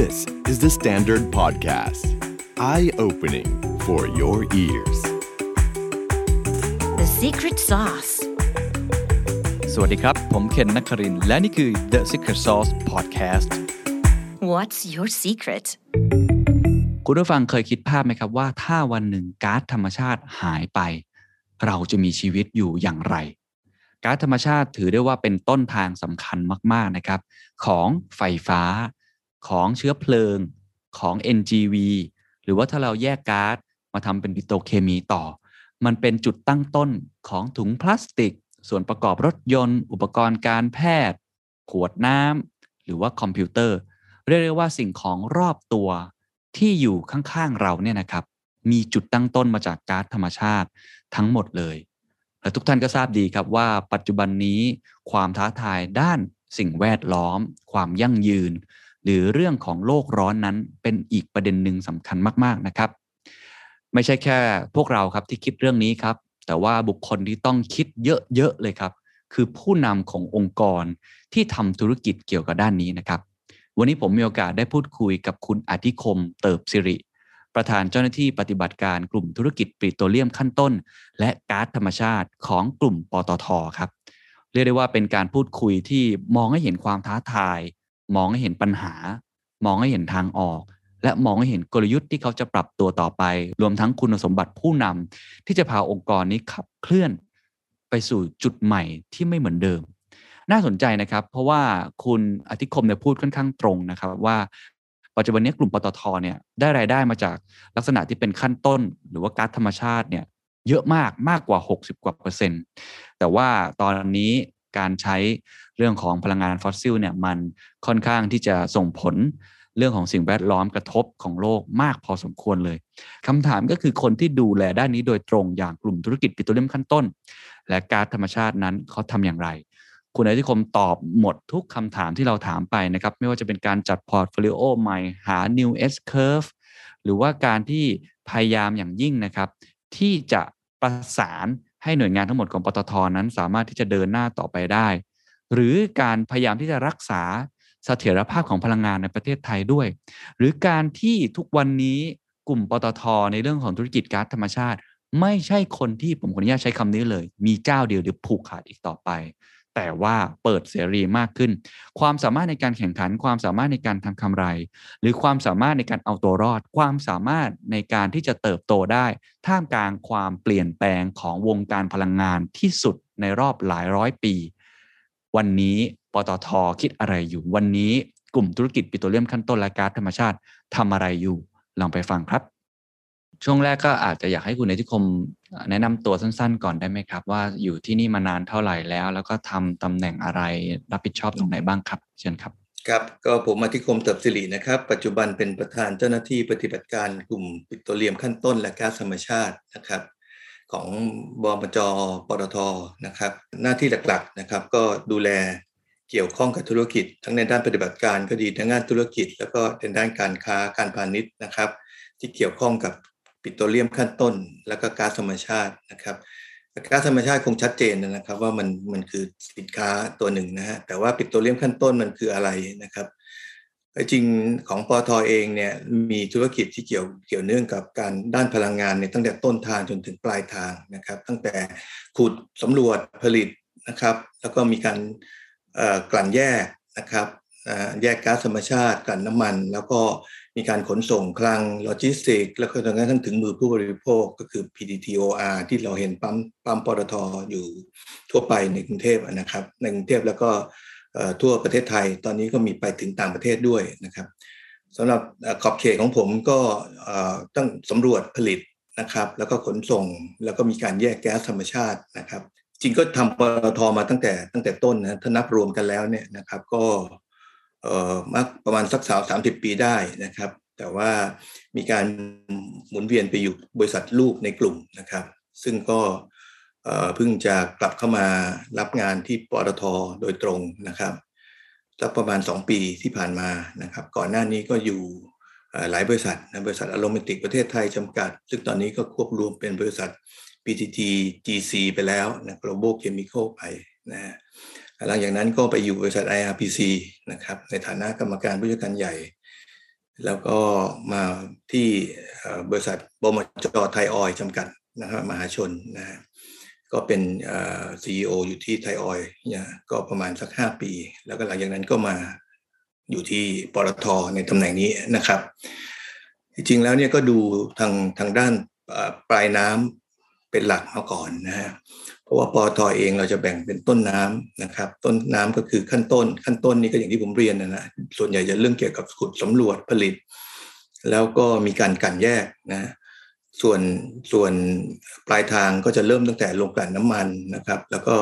This is the Standard Podcast. Eye-opening for your ears. The secret sauce. สวัสดีครับ ผมเคนนักครินทร์และนี่คือ The Secret Sauce Podcast What's your secret? คุณผู้ฟังเคยคิดภาพไหมครับว่า ถ้าวันหนึ่งก๊าซธรรมชาติหายไป เราจะมีชีวิตอยู่อย่างไรก๊าซธรรมชาติถือได้ว่าเป็นต้นทางสำคัญมาก ๆ นะครับ ของไฟฟ้า ของเชื้อเพลิงของ NGV หรือว่าถ้าเราแยกก๊าซมาทำเป็นปิโตเคมีต่อ มันเป็นจุดตั้งต้นของถุงพลาสติก ส่วนประกอบรถยนต์ อุปกรณ์การแพทย์ ขวดน้ำหรือว่าคอมพิวเตอร์ เรียกได้ว่าสิ่งของรอบตัวที่อยู่ข้างๆเราเนี่ยนะครับ มีจุดตั้งต้นมาจากก๊าซธรรมชาติทั้งหมดเลยและทุกท่านก็ทราบดีครับว่าปัจจุบันนี้ความท้าทายด้านสิ่งแวดล้อม ความยั่งยืน หรือเรื่องของโลกร้อนนั้นเป็นอีกประเด็นหนึ่งสำคัญมาก ๆนะครับ ไม่ใช่แค่พวกเราครับที่คิดเรื่องนี้ครับ แต่ว่าบุคคลที่ต้องคิดเยอะๆเลยครับ คือผู้นำขององค์กรที่ทำธุรกิจเกี่ยวกับด้านนี้นะครับ วันนี้ผมมีโอกาสได้พูดคุยกับคุณอธิคม เติบสิริ ประธานเจ้าหน้าที่ปฏิบัติการกลุ่มธุรกิจปิโตรเลียมขั้นต้น และก๊าซธรรมชาติของกลุ่มปตทครับเรียกได้ว่าเป็นการพูดคุยที่มองให้เห็นความท้าทาย มองให้เห็นปัญหา มองให้เห็นทางออก และมองให้เห็นกลยุทธ์ที่เขาจะปรับตัวต่อไป รวมทั้งคุณสมบัติผู้นำที่จะพาองค์กรนี้ขับเคลื่อนไปสู่จุดใหม่ที่ไม่เหมือนเดิม น่าสนใจนะครับ เพราะว่าคุณอธิคมเนี่ยพูดค่อนข้างตรงนะครับว่าปัจจุบันนี้กลุ่มปตทเนี่ยได้รายได้มาจากลักษณะที่เป็นขั้นต้น หรือว่าก๊าซธรรมชาติเนี่ยเยอะมากมากกว่า 60 กว่าเปอร์เซ็นต์ แต่ว่าตอนนี้ การใช้เรื่องของพลังงานฟอสซิลเนี่ยมันค่อนข้างที่จะส่งผลเรื่องของสิ่งแวดล้อมกระทบของโลกมากพอสมควรเลยคำถามก็คือคนที่ดูแลด้านนี้โดยตรงอย่างกลุ่มธุรกิจปิโตรเลียมขั้นต้น และก๊าซธรรมชาตินั้นเขาทำอย่างไร คุณอธิคมตอบหมดทุกคำถามที่เราถามไปนะครับ ไม่ว่าจะเป็นการจัด portfolio ใหม่หา new S curve หรือว่าการที่พยายามอย่างยิ่งนะครับ ที่จะประสาน ให้หน่วยงานทั้งหมดของปตทนั้นสามารถที่จะเดินหน้าต่อไปได้ หรือการพยายามที่จะรักษาเสถียรภาพของพลังงานในประเทศไทยด้วย หรือการที่ทุกวันนี้กลุ่มปตทในเรื่องของธุรกิจก๊าซธรรมชาติ ไม่ใช่คนที่ผมขออนุญาตใช้คำนี้เลย มีเจ้าเดียวหรือผูกขาดอีกต่อไป แต่ว่าเปิดเสรีมากขึ้น ความสามารถในการแข่งขัน ความสามารถในการทำกำไร หรือความสามารถในการเอาตัวรอด ความสามารถในการที่จะเติบโตได้ ท่ามกลางความเปลี่ยนแปลงของวงการพลังงานที่สุดในรอบหลายร้อยปี วันนี้ปตทคิดอะไรอยู่ วันนี้กลุ่มธุรกิจปิโตรเลียมขั้นต้นและก๊าซธรรมชาติทำอะไรอยู่ ลองไปฟังครับ ช่วงแรกก็อาจจะอยากให้คุณอธิคมแนะนำตัวสั้น ๆ ก่อนได้ไหมครับ ว่าอยู่ที่นี่มานานเท่าไหร่แล้ว แล้วก็ทำตำแหน่งอะไรรับผิดชอบตรงไหนบ้างครับ เชิญครับครับก็ผมอธิคมเติบสิรินะครับ ปัจจุบันเป็นประธานเจ้าหน้าที่ปฏิบัติการกลุ่มปิโตรเลียมขั้นต้นและก๊าซธรรมชาตินะครับ ของบมจปตทนะครับ หน้าที่หลักๆนะครับ ก็ดูแลเกี่ยวข้องกับธุรกิจ ทั้งในด้านปฏิบัติการก็ดีทั้งด้านธุรกิจ แล้วก็ในด้านการค้าการพาณิชย์นะครับ ที่เกี่ยวข้องกับ ปิโตรเลียมขั้นต้น แล้วก็ก๊าซธรรมชาตินะครับก๊าซธรรมชาติคงชัดเจนนะครับ ว่ามันมันคือสินค้าตัวหนึ่งนะฮะแต่ว่าปิโตรเลียมขั้นต้นมันคืออะไรนะครับจริงของปอทอเองเนี่ยมีธุรกิจที่เกี่ยวเกี่ยวเนื่องกับการด้านพลังงานในตั้งแต่ต้นทางจนถึงปลายทางนะครับ ตั้งแต่ขุดสำรวจผลิตนะครับ แล้วก็มีการกลั่นแยกนะครับแยกก๊าซธรรมชาติกลั่นน้ำมัน แล้วก็ มีการขนส่งคลังโลจิสติก แล้วก็จนกระทั่งถึงมือผู้บริโภคก็คือ PDTOR ที่เราเห็นปั๊มปั๊มปตทอยู่ทั่วไปในกรุงเทพนะครับในกรุงเทพแล้วก็ทั่วประเทศไทยตอนนี้ก็มีไปถึงต่างประเทศด้วยนะครับสำหรับขอบเขตของผมก็ต้องสำรวจผลิตนะครับ แล้วก็ขนส่งแล้วก็มีการแยกแก๊สธรรมชาตินะครับ จริงก็ทำปตทมาตั้งแต่ตั้งแต่ต้นนะถ้านับรวมกันแล้วเนี่ยนะครับ ก็ เอ่อมากประมาณสักสาวสามสิบปีได้นะครับ แต่ว่ามีการหมุนเวียนไปอยู่บริษัทลูกในกลุ่มนะครับ ซึ่งก็เพิ่งจะกลับเข้ามารับงานที่ปตทโดยตรงนะครับสักประมาณ 2 ปีที่ผ่านมานะครับ ก่อนหน้านี้ก็อยู่หลายบริษัทนะบริษัทอโรมติกประเทศไทยจำกัด ซึ่งตอนนี้ก็ควบรวมเป็นบริษัท PTT GC ไปแล้วนะ Global Chemical ไปนะ หลังจากนั้นก็ไปอยู่บริษัท IRPC นะครับในฐานะกรรมการผู้จัดการใหญ่ แล้วก็มาที่บริษัทบมจไทยออยจำกัดนะครับมหาชนนะก็เป็นซีอีโออยู่ที่ไทยออยเนี่ยก็ประมาณสักห้าปี แล้วก็หลังจากนั้นก็มาอยู่ที่ปตทในตำแหน่งนี้นะครับ จริงๆแล้วเนี่ยก็ดูทางทางด้านปลายน้ำเป็นหลักมาก่อนนะฮะ ราะว่าปอทอเองเราจะแบ่งเป็นต้นน้ำนะครับ ต้นน้ำก็คือขั้นต้น ขั้นต้นนี้ก็อย่างที่ผมเรียนนะนะส่วนใหญ่จะเรื่องเกี่ยวกับขุดสำรวจผลิต แล้วก็มีการกันแยกนะส่วนส่วนปลายทางก็จะเริ่มตั้งแต่โรงกลั่นน้ำมันนะครับ แล้วก็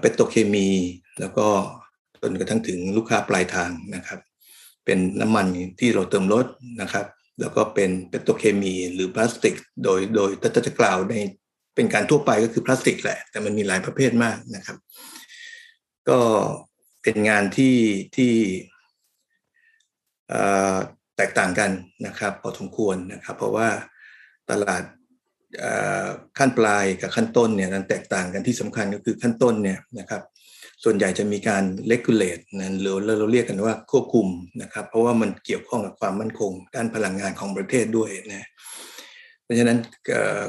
เปโตรเคมี แล้วก็จนกระทั่งถึงลูกค้าปลายทางนะครับ เป็นน้ำมันที่เราเติมรถนะครับ แล้วก็เป็นเปโตรเคมี หรือพลาสติก โดยโดยถ้าจะกล่าวใน เป็นการทั่วไปก็คือพลาสติกแหละ แต่มันมีหลายประเภทมากนะครับ ก็เป็นงานที่ที่แตกต่างกันนะครับพอสมควรนะครับ เพราะว่าตลาดขั้นปลายกับขั้นต้นเนี่ยนั้นแตกต่างกันที่สำคัญก็คือขั้นต้นเนี่ยนะครับ ส่วนใหญ่จะมีการเลกูเลตนะหรือเราเรียกกันว่าควบคุมนะครับ เพราะว่ามันเกี่ยวข้องกับความมั่นคงด้านพลังงานของประเทศด้วยนะ เพราะฉะนั้น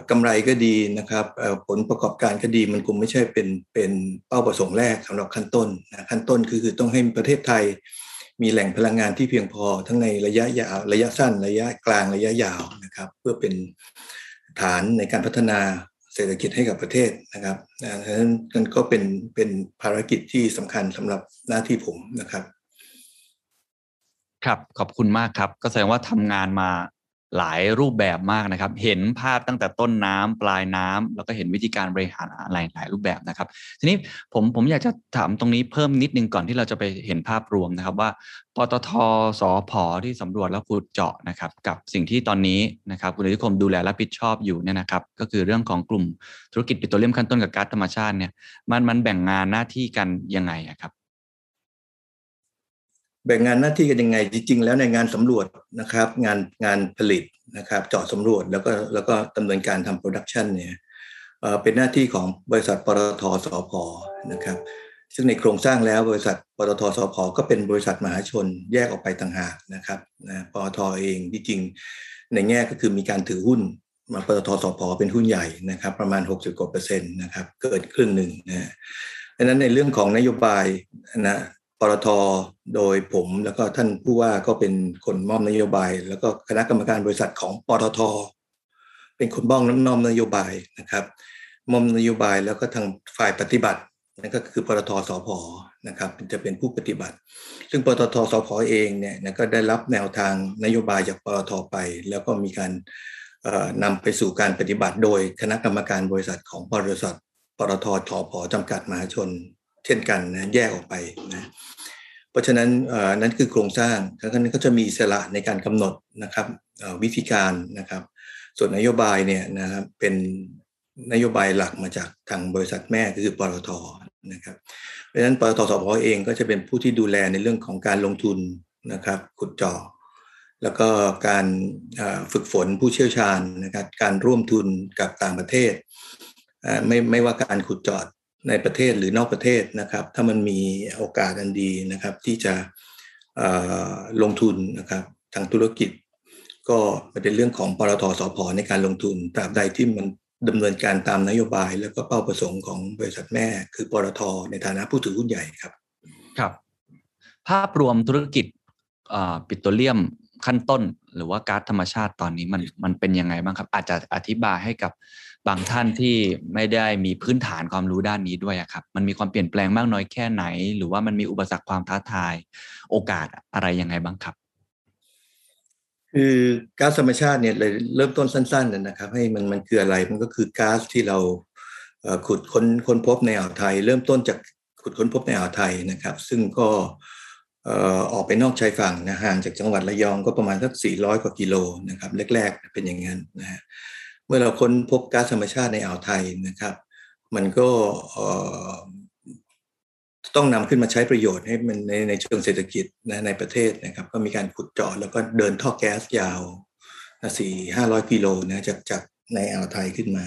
กำไรก็ดีนะครับผลประกอบการก็ดีมันคงไม่ใช่เป็นเป็นเป้าประสงค์แรกสำหรับขั้นต้นนะขั้นต้นคือคือต้องให้ประเทศไทย มีแหล่งพลังงานที่เพียงพอทั้งในระยะยาวระยะสั้น ระยะกลางระยะยาวนะครับ เพื่อเป็นฐานในการพัฒนาเศรษฐกิจให้กับประเทศนะครับดังนั้นมันก็เป็นเป็นภารกิจที่สำคัญสำหรับหน้าที่ผมนะครับ ครับขอบคุณมากครับ ก็แสดงว่าทำงานมา หลายรูปแบบมากนะครับ เห็นภาพตั้งแต่ต้นน้ำปลายน้ำแล้วก็เห็นวิธีการบริหารอะไรหลายรูปแบบนะครับ ทีนี้ผมผมอยากจะถามตรงนี้เพิ่มนิดนึงก่อนที่เราจะไปเห็นภาพรวมนะครับว่าปตทสอพอที่สำรวจแล้วขุดเจาะนะครับ กับสิ่งที่ตอนนี้นะครับคุณอธิคมดูแลรับผิดชอบอยู่เนี่ยนะครับ ก็คือเรื่องของกลุ่มธุรกิจปิโตรเลียมขั้นต้นกับก๊าซธรรมชาติเนี่ยมันมันแบ่งงานหน้าที่กันยังไงครับ แบ่งงานหน้าที่กันยังไงจริง ๆ แล้วในงานสำรวจนะครับ งานงานผลิตนะครับเจาะสำรวจแล้วก็แล้วก็ดำเนินการทำ production เนี่ยเป็นหน้าที่ของบริษัทปตทสผนะครับ ซึ่งในโครงสร้างแล้วบริษัทปตทสผก็เป็นบริษัทมหาชนแยกออกไปต่างหากนะครับนะปตทเองที่จริงในแง่ก็คือมีการถือหุ้นมาปตทสพเป็นหุ้นใหญ่นะครับ ประมาณ 60กว่าเปอร์เซ็นต์นะครับเกิดครึ่งหนึ่งนะดังนั้นในเรื่องของนโยบายนะ ปตทโดยผมแล้วก็ท่านผู้ว่าก็เป็นคนมอบนโยบาย แล้วก็คณะกรรมการบริษัทของปตทเป็นคนบ้องน้อมนโยบายนะครับมอมนโยบายแล้วก็ทางฝ่ายปฏิบัตินั่นก็คือปตทสพนะครับจะเป็นผู้ปฏิบัติ ซึ่งปตทสพเองเนี่ยก็ได้รับแนวทางนโยบายจากปตทไป แล้วก็มีการนำไปสู่การปฏิบัติ โดยคณะกรรมการบริษัทของบริษัทปตททพจำกัดมหาชน เช่นกันนะแยกออกไปนะเพราะฉะนั้นนั่นคือโครงสร้างทั้งนั้นก็จะมีอิสระในการกำหนดนะครับวิธีการนะครับ ส่วนนโยบายเนี่ยนะครับเป็นนโยบายหลักมาจากทางบริษัทแม่คือปตทนะครับเพราะฉะนั้นปตทสพเองก็จะเป็นผู้ที่ดูแลในเรื่องของการลงทุนนะครับขุดเจาะแล้วก็การฝึกฝนผู้เชี่ยวชาญนะครับการร่วมทุนกับต่างประเทศ ไม่ไม่ว่าการขุดเจาะ ในประเทศหรือนอกประเทศนะครับ ถ้ามันมีโอกาสอันดีนะครับ ที่จะลงทุนนะครับทางธุรกิจ ก็เป็นเรื่องของปตทสพในการลงทุนตราบใดที่มันดำเนินการตามนโยบาย แล้วก็เป้าประสงค์ของบริษัทแม่ คือปตทในฐานะผู้ถือหุ้นใหญ่ครับ ครับ ภาพรวมธุรกิจปิโตรเลียมขั้นต้น หรือว่าก๊าซธรรมชาติตอนนี้มันมันเป็นยังไงบ้างครับ อาจจะอธิบายให้กับ บางท่านที่ไม่ได้มีพื้นฐานความรู้ด้านนี้ด้วยครับ มันมีความเปลี่ยนแปลงมากน้อยแค่ไหน หรือว่ามันมีอุปสรรคความท้าทาย โอกาสอะไรยังไงบ้างครับ คือก๊าซธรรมชาติเนี่ยเลยเริ่มต้นสั้นๆนะครับ ให้มันมันคืออะไรมันก็คือก๊าซที่เราขุดค้นค้นพบในอ่าวไทย เริ่มต้นจากขุดค้นพบในอ่าวไทยนะครับ ซึ่งก็ออกไปนอกชายฝั่งนะห่างจากจังหวัดระยองก็ประมาณสัก400 กว่ากิโลนะครับแรก ๆ เป็นอย่างนั้นนะฮะ เมื่อเราค้นพบก๊าซธรรมชาติในอ่าวไทยนะครับ มันก็ต้องนำขึ้นมาใช้ประโยชน์ให้มันในในเชิงเศรษฐกิจนะในประเทศนะครับ ก็มีการขุดเจาะแล้วก็เดินท่อแก๊สยาวสี่ห้าร้อยกิโลนะจากจากในอ่าวไทยขึ้นมา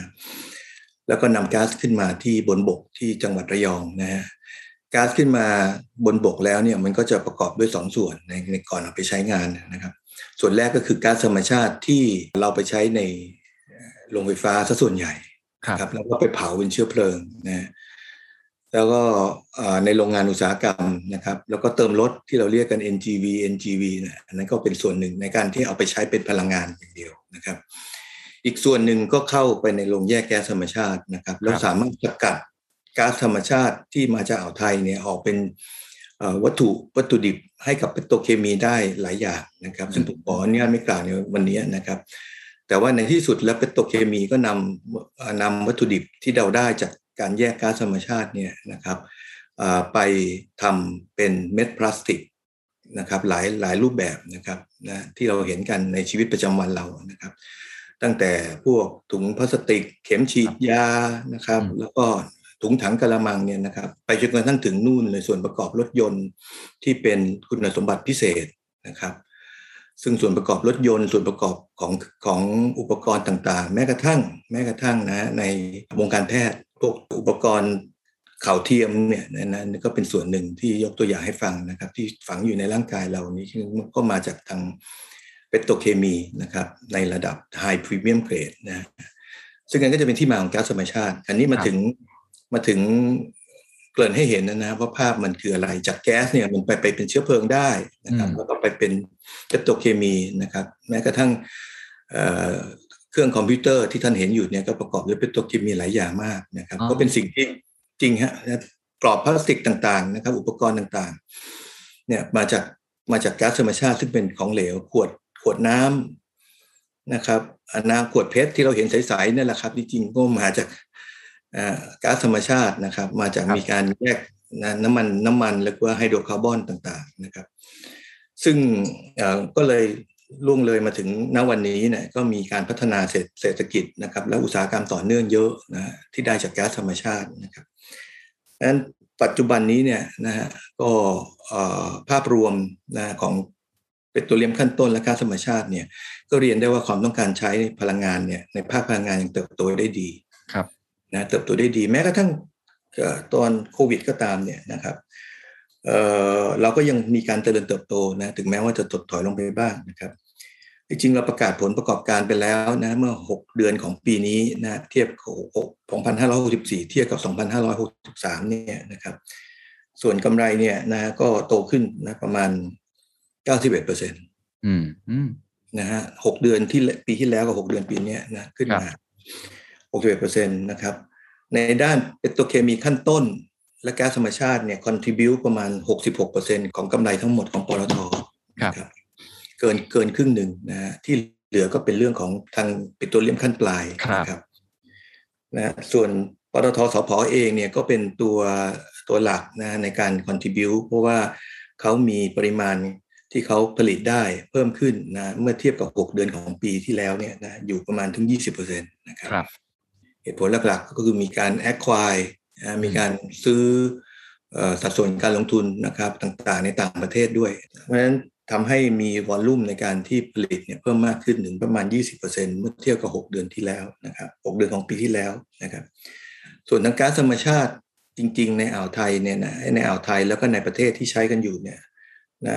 แล้วก็นำก๊าซขึ้นมาที่บนบกที่จังหวัดระยองนะฮะก๊าซขึ้นมาบนบกแล้วเนี่ยมันก็จะประกอบด้วยสองส่วนในในก่อนเอาไปใช้งานนะครับ ส่วนแรกก็คือก๊าซธรรมชาติที่เราไปใช้ใน โรงไฟฟ้าซะส่วนใหญ่ครับครับแล้วก็ไปเผาเป็นเชื้อเพลิงนะแล้วก็ในโรงงานอุตสาหกรรมนะครับ แล้วก็เติมรถที่เราเรียกกัน NGV NGV นะอันนั้นก็เป็นส่วนหนึ่งในการที่เอาไปใช้เป็นพลังงานอย่างเดียวนะครับ อีกส่วนหนึ่งก็เข้าไปในโรงแยกแก๊สธรรมชาตินะครับแล้วสามารถสกัดก๊าซธรรมชาติที่มาจากอ่าวไทยเนี่ยออกเป็นวัตถุวัตถุดิบให้กับปิโตรเคมีได้หลายอย่างนะครับ ซึ่งผมขออนุญาตไม่กล่าวในวันนี้นะครับ แต่ว่าในที่สุดแล้วปิโตรเคมีก็นำนำวัตถุดิบที่เราได้จากการแยกก๊าซธรรมชาติเนี่ยนะครับไปทำเป็นเม็ดพลาสติกนะครับหลายหลายรูปแบบนะครับนะที่เราเห็นกันในชีวิตประจำวันเรานะครับ ตั้งแต่พวกถุงพลาสติก เข็มฉีดยานะครับ แล้วก็ถุงถังกระมังเนี่ยนะครับ ไปจนกระทั่งถึงนู่นเลยส่วนประกอบรถยนต์ที่เป็นคุณสมบัติพิเศษนะครับ ซึ่งส่วนประกอบรถยนต์ส่วนประกอบของของอุปกรณ์ต่างๆ แม้กระทั่ง แม้กระทั่งนะในวงการแพทย์พวกอุปกรณ์เข่าเทียมเนี่ยนั้นก็เป็นส่วนหนึ่งที่ยกตัวอย่างให้ฟังนะครับ ที่ฝังอยู่ในร่างกายเรานี้ก็มาจากทางเปโตรเคมีนะครับในระดับ high premium grade นะซึ่งนั้นก็จะเป็นที่มาของก๊าซธรรมชาติ อันนี้มาถึงมาถึง เกริ่นให้เห็นนะนะว่าภาพมันคืออะไรจากแก๊สเนี่ยมันไปไปเป็นเชื้อเพลิงได้นะครับแล้วก็ไปเป็นเปโตรเคมีนะครับ แม้กระทั่งเครื่องคอมพิวเตอร์ที่ท่านเห็นอยู่เนี่ยก็ประกอบด้วยเปโตรเคมีหลายอย่างมากนะครับ ก็เป็นสิ่งที่จริงฮะกรอบพลาสติกต่างๆนะครับ อุปกรณ์ต่างๆ เนี่ยมาจากมาจากก๊าซธรรมชาติซึ่งเป็นของเหลวขวดขวดน้ำนะครับน้ำขวดเพชรที่เราเห็นใสๆนี่แหละครับจริงๆก็มาจาก ก๊าซธรรมชาตินะครับ มาจากมีการแยกน้ำมันน้ำมันหรือว่าไฮโดรคาร์บอนต่างๆนะครับ ซึ่งก็เลยล่วงเลยมาถึงณวันนี้เนี่ยก็มีการพัฒนาเศรษฐกิจนะครับ และอุตสาหกรรมต่อเนื่องเยอะนะที่ได้จากก๊าซธรรมชาตินะครับดังนั้นปัจจุบันนี้เนี่ยนะฮะก็ภาพรวมนะของเปโตรเลียมขั้นต้นและก๊าซธรรมชาติเนี่ยก็เรียนได้ว่าความต้องการใช้พลังงานเนี่ยในภาคพลังงานยังเติบโตได้ดีครับ นะเติบโตได้ดีแม้กระทั่งตอนโควิดก็ตามเนี่ยนะครับเเราก็ยังมีการเจริญเติบโตนะถึงแม้ว่าจะถดถอยลงไปบ้างนะครับจริงๆเราประกาศผลประกอบการไปแล้วนะเมื่อ 6 เดือนของปีนี้นะเทียบ2564 เทียบกับ 2563 เนี่ยนะครับ ส่วนกำไรเนี่ยนะก็โตขึ้นนะประมาณ 91เปอร์เซ็นต์อืมอืมนะฮะหกเดือนที่ปีที่แล้วกับหกเดือนปีนี้นะขึ้นมา 61เปอร์เซ็นต์นะครับ ในด้านเปโตรเคมีขั้นต้น และแก๊สธรรมชาติเนี่ยคอนทิบิวประมาณ 66เปอร์เซ็นต์ของกำไรทั้งหมดของปตทครับเกินเกินครึ่งหนึ่งนะฮะที่เหลือก็เป็นเรื่องของทางปิโตรเลียมขั้นปลายครับนะครับนะส่วนปตทสพเองเนี่ยก็เป็นตัวตัวหลักนะในการคอนทิบิวเพราะว่าเขามีปริมาณที่เขาผลิตได้เพิ่มขึ้นนะเมื่อเทียบกับ 6 เดือนของปีที่แล้วเนี่ยนะอยู่ประมาณถึง 20%นะครับครับ เหตุผลหลักๆ ก็คือมีการแอคควายนะมีการซื้อเอ่อสัดส่วนการลงทุนนะครับต่างๆ ในต่างประเทศด้วย เพราะฉะนั้นทำให้มีวอลลุ่มในการที่ผลิตเนี่ยเพิ่มมากขึ้นถึงประมาณ 20%เมื่อเทียบกับ 6 เดือนที่แล้วนะครับ 6 เดือนของปีที่แล้วนะครับ ส่วนทางก๊าซธรรมชาติจริง ๆ ในอ่าวไทยเนี่ยนะในอ่าวไทยแล้วก็ในประเทศที่ใช้กันอยู่เนี่ยนะ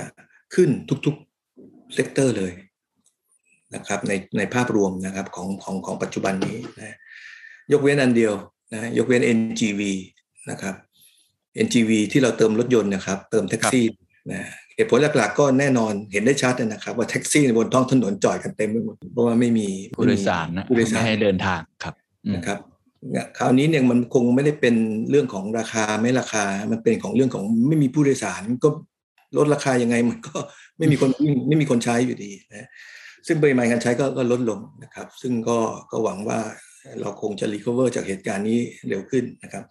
ขึ้นทุกๆ sector เลยนะครับในในภาพรวมนะครับของของของปัจจุบันนี้นะ ยกเว้นอันเดียวนะยกเว้น NGV นะครับ NGV ที่เราเติมรถยนต์นะครับ เติมแท็กซี่นะเหตุผลหลักๆก็แน่นอนเห็นได้ชัดนะครับ ว่าแท็กซี่บนท้องถนนจอดกันเต็มไปหมดเพราะว่าไม่มีผู้โดยสารนะผู้โดยสารไม่ให้เดินทางครับอืมนะครับคราวนี้เนี่ยมันคงไม่ได้เป็นเรื่องของราคาไม่ราคา มันเป็นของเรื่องของไม่มีผู้โดยสารก็ลดราคายังไงมันก็ไม่มีคนวิ่งไม่มีคนใช้อยู่ดีนะซึ่งปริมาณการใช้ก็ก็ลดลงนะครับ ซึ่งก็ก็หวังว่า เราคงจะรีคอเวอร์จากเหตุการณ์นี้เร็วขึ้นนะครับ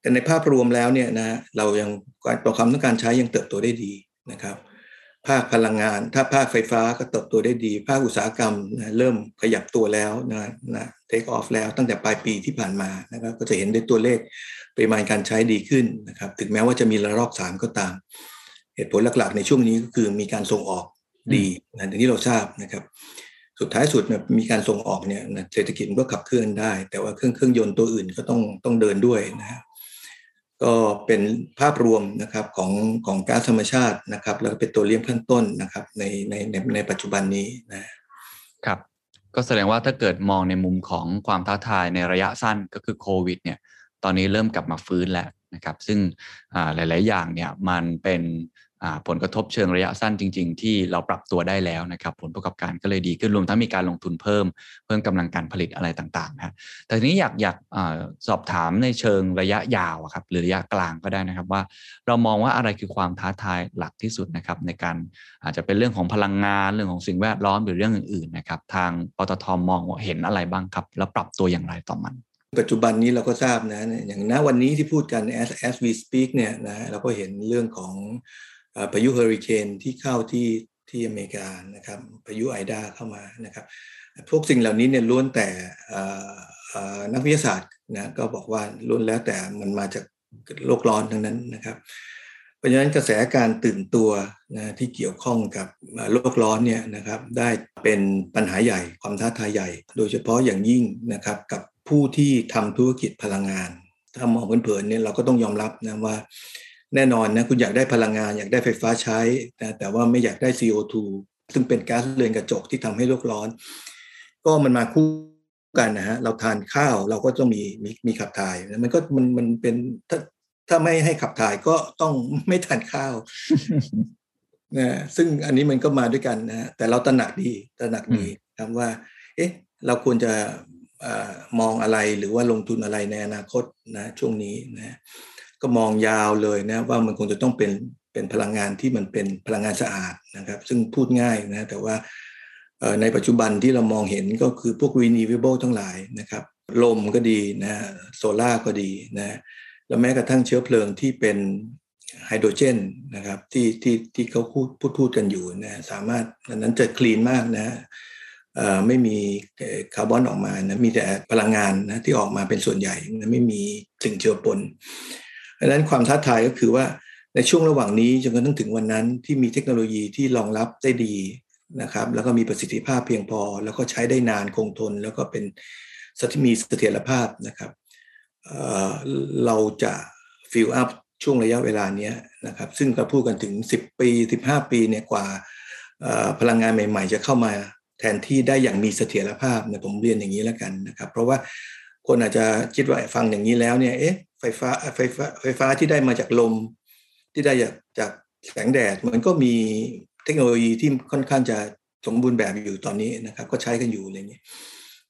แต่ในภาพรวมแล้วเนี่ยนะเรายังการความต้องการใช้ยังเติบโตได้ดีนะครับ ภาคพลังงาน ถ้าภาคไฟฟ้าก็เติบโตได้ดี ภาคอุตสาหกรรมนะเริ่มขยับตัวแล้วนะนะเทคออฟแล้วตั้งแต่ปลายปีที่ผ่านมานะครับ ก็จะเห็นได้ตัวเลขปริมาณการใช้ดีขึ้นนะครับ ถึงแม้ว่าจะมีระลอกสามก็ตาม เหตุผลหลักๆ ในช่วงนี้ก็คือมีการส่งออกดีนะอย่างที่เราทราบนะครับ สุดท้ายสุดเนี่ยมีการส่งออกเนี่ยนะเศรษฐกิจมันก็ขับเคลื่อนได้ แต่ว่าเครื่องเครื่องยนต์ตัวอื่นก็ต้องต้องเดินด้วยนะฮะก็เป็นภาพรวมนะครับของของก๊าซธรรมชาตินะครับ แล้วก็เป็นตัวเลี้ยงขั้นต้นนะครับในในในในปัจจุบันนี้นะครับ ก็แสดงว่าถ้าเกิดมองในมุมของความท้าทายในระยะสั้นก็คือโควิดเนี่ยตอนนี้เริ่มกลับมาฟื้นแล้วนะครับ ซึ่งหลาย ๆ อย่างเนี่ยมันเป็น ผลกระทบเชิงระยะสั้นจริง ๆ ที่เราปรับตัวได้แล้วนะครับ ผลประกอบการก็เลยดีขึ้นรวมทั้งมีการลงทุนเพิ่ม เพิ่มกำลังการผลิตอะไรต่างๆนะแต่ทีนี้อยากอยากอสอบถามในเชิงระยะยาวครับหรือระยะกลางก็ได้นะครับว่า เรามองว่าอะไรคือความท้าทายหลักที่สุดนะครับในการอาจจะเป็นเรื่องของพลังงานเรื่องของสิ่งแวดล้อมหรือเรื่องอื่นๆนะครับทางปตทมองเห็นอะไรบ้างครับ แล้วปรับตัวอย่างไรต่อมันปัจจุบันนี้เราก็ทราบนะอย่างณวันนี้ที่พูดกัน as as we speak เนี่ยนะเราก็เห็นเรื่องของ พายุเฮอริเคนที่เข้าที่ที่อเมริกานะครับพายุไอดาเข้ามานะครับ พวกสิ่งเหล่านี้เนี่ยล้วนแต่นักวิทยาศาสตร์นะก็บอกว่าล้วนแล้วแต่มันมาจากโลกร้อนทั้งนั้นนะครับ เพราะฉะนั้นกระแสการตื่นตัวนะที่เกี่ยวข้องกับโลกร้อนเนี่ยนะครับได้เป็นปัญหาใหญ่ความท้าทายใหญ่ โดยเฉพาะอย่างยิ่งนะครับกับผู้ที่ทำธุรกิจพลังงาน ถ้ามองเผินๆเนี่ยเราก็ต้องยอมรับนะว่า แน่นอนนะคุณอยากได้พลังงานอยากได้ไฟฟ้าใช้นะแต่ว่าไม่อยากได้ CO2 ซึ่งเป็นก๊าซเรือนกระจกที่ทำให้โลกร้อน ก็มันมาคู่กันนะฮะเราทานข้าวเราก็ต้องมีมีมีขับถ่ายมันก็มันมันเป็นถ้าถ้าไม่ให้ขับถ่ายก็ต้องไม่ทานข้าวนะซึ่งอันนี้มันก็มาด้วยกันนะแต่เราตระหนักดีตระหนักดีครับว่า เอ๊ะ เราควรจะอมองอะไรหรือว่าลงทุนอะไรในอนาคตนะ ช่วงนี้นะ ก็มองยาวเลยนะว่ามันคงจะต้องเป็นเป็นพลังงานที่มันเป็นพลังงานสะอาดนะครับ ซึ่งพูดง่ายนะแต่ว่าในปัจจุบันที่เรามองเห็นก็คือพวก renewable ทั้งหลายนะครับ ลมก็ดีนะโซล่าก็ดีนะแล้วแม้กระทั่งเชื้อเพลิงที่เป็นไฮโดรเจนนะครับที่ที่ที่เขาพูดพูดพูดกันอยู่นะสามารถนั้นจะคลีนมากนะไม่มีคาร์บอนออกมานะมีแต่พลังงานนะที่ออกมาเป็นส่วนใหญ่นะไม่มีสิ่งเจือปน ดังนั้นความท้าทายก็คือว่าในช่วงระหว่างนี้จนกระทั่งถึงวันนั้นที่มีเทคโนโลยีที่รองรับได้ดีนะครับ แล้วก็มีประสิทธิภาพเพียงพอ แล้วก็ใช้ได้นานคงทน แล้วก็เป็นสถิมีเสถียรภาพนะครับเเราจะฟิลอัพช่วงระยะเวลานี้นะครับ ซึ่งเราพูดกันถึง 10 ปี 15 ปีเนี่ยกว่าพลังงานใหม่ ๆ จะเข้ามาแทนที่ได้อย่างมีเสถียรภาพนะผมเรียนอย่างนี้แล้วกันนะครับ เพราะว่าคนอาจจะคิดว่าฟังอย่างนี้แล้วเนี่ยเอ๊ะ ไฟฟ้าไฟฟ้าไฟฟ้าที่ได้มาจากลม ที่ได้จากจากแสงแดดมันก็มีเทคโนโลยีที่ค่อนข้างจะสมบูรณ์แบบอยู่ตอนนี้นะครับ ก็ใช้กันอยู่อะไรเงี้ย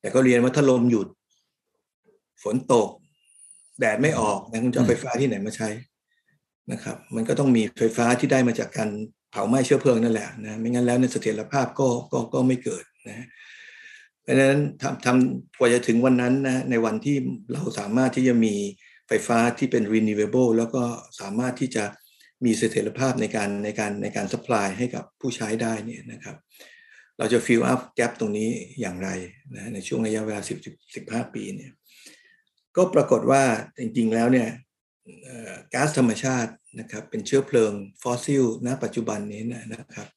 แต่ก็เรียนว่าถ้าลมหยุด ฝนตก แดดไม่ออกนะคุณจะไฟฟ้าที่ไหนมาใช้นะครับ มันก็ต้องมีไฟฟ้าที่ได้มาจากการเผาไหม้เชื้อเพลิงนั่นแหละนะไม่งั้นแล้วในเสถียรภาพก็ก็ก็ไม่เกิดนะเพราะฉะนั้นทำทำกว่าจะถึงวันนั้นนะในวันที่เราสามารถที่จะมี ไฟฟ้าที่เป็น renewable แล้วก็สามารถที่จะมีเสถียรภาพในการในการในการ supply ให้กับผู้ใช้ได้เนี่ยนะครับ เราจะ fill up gap ตรงนี้อย่างไรนะในช่วงระยะเวลา 10 15 ปีเนี่ยก็ปรากฏว่าจริง ๆ แล้วเนี่ยก๊าซธรรมชาตินะครับเป็นเชื้อเพลิงฟอสซิลณปัจจุบันนี้นะครับ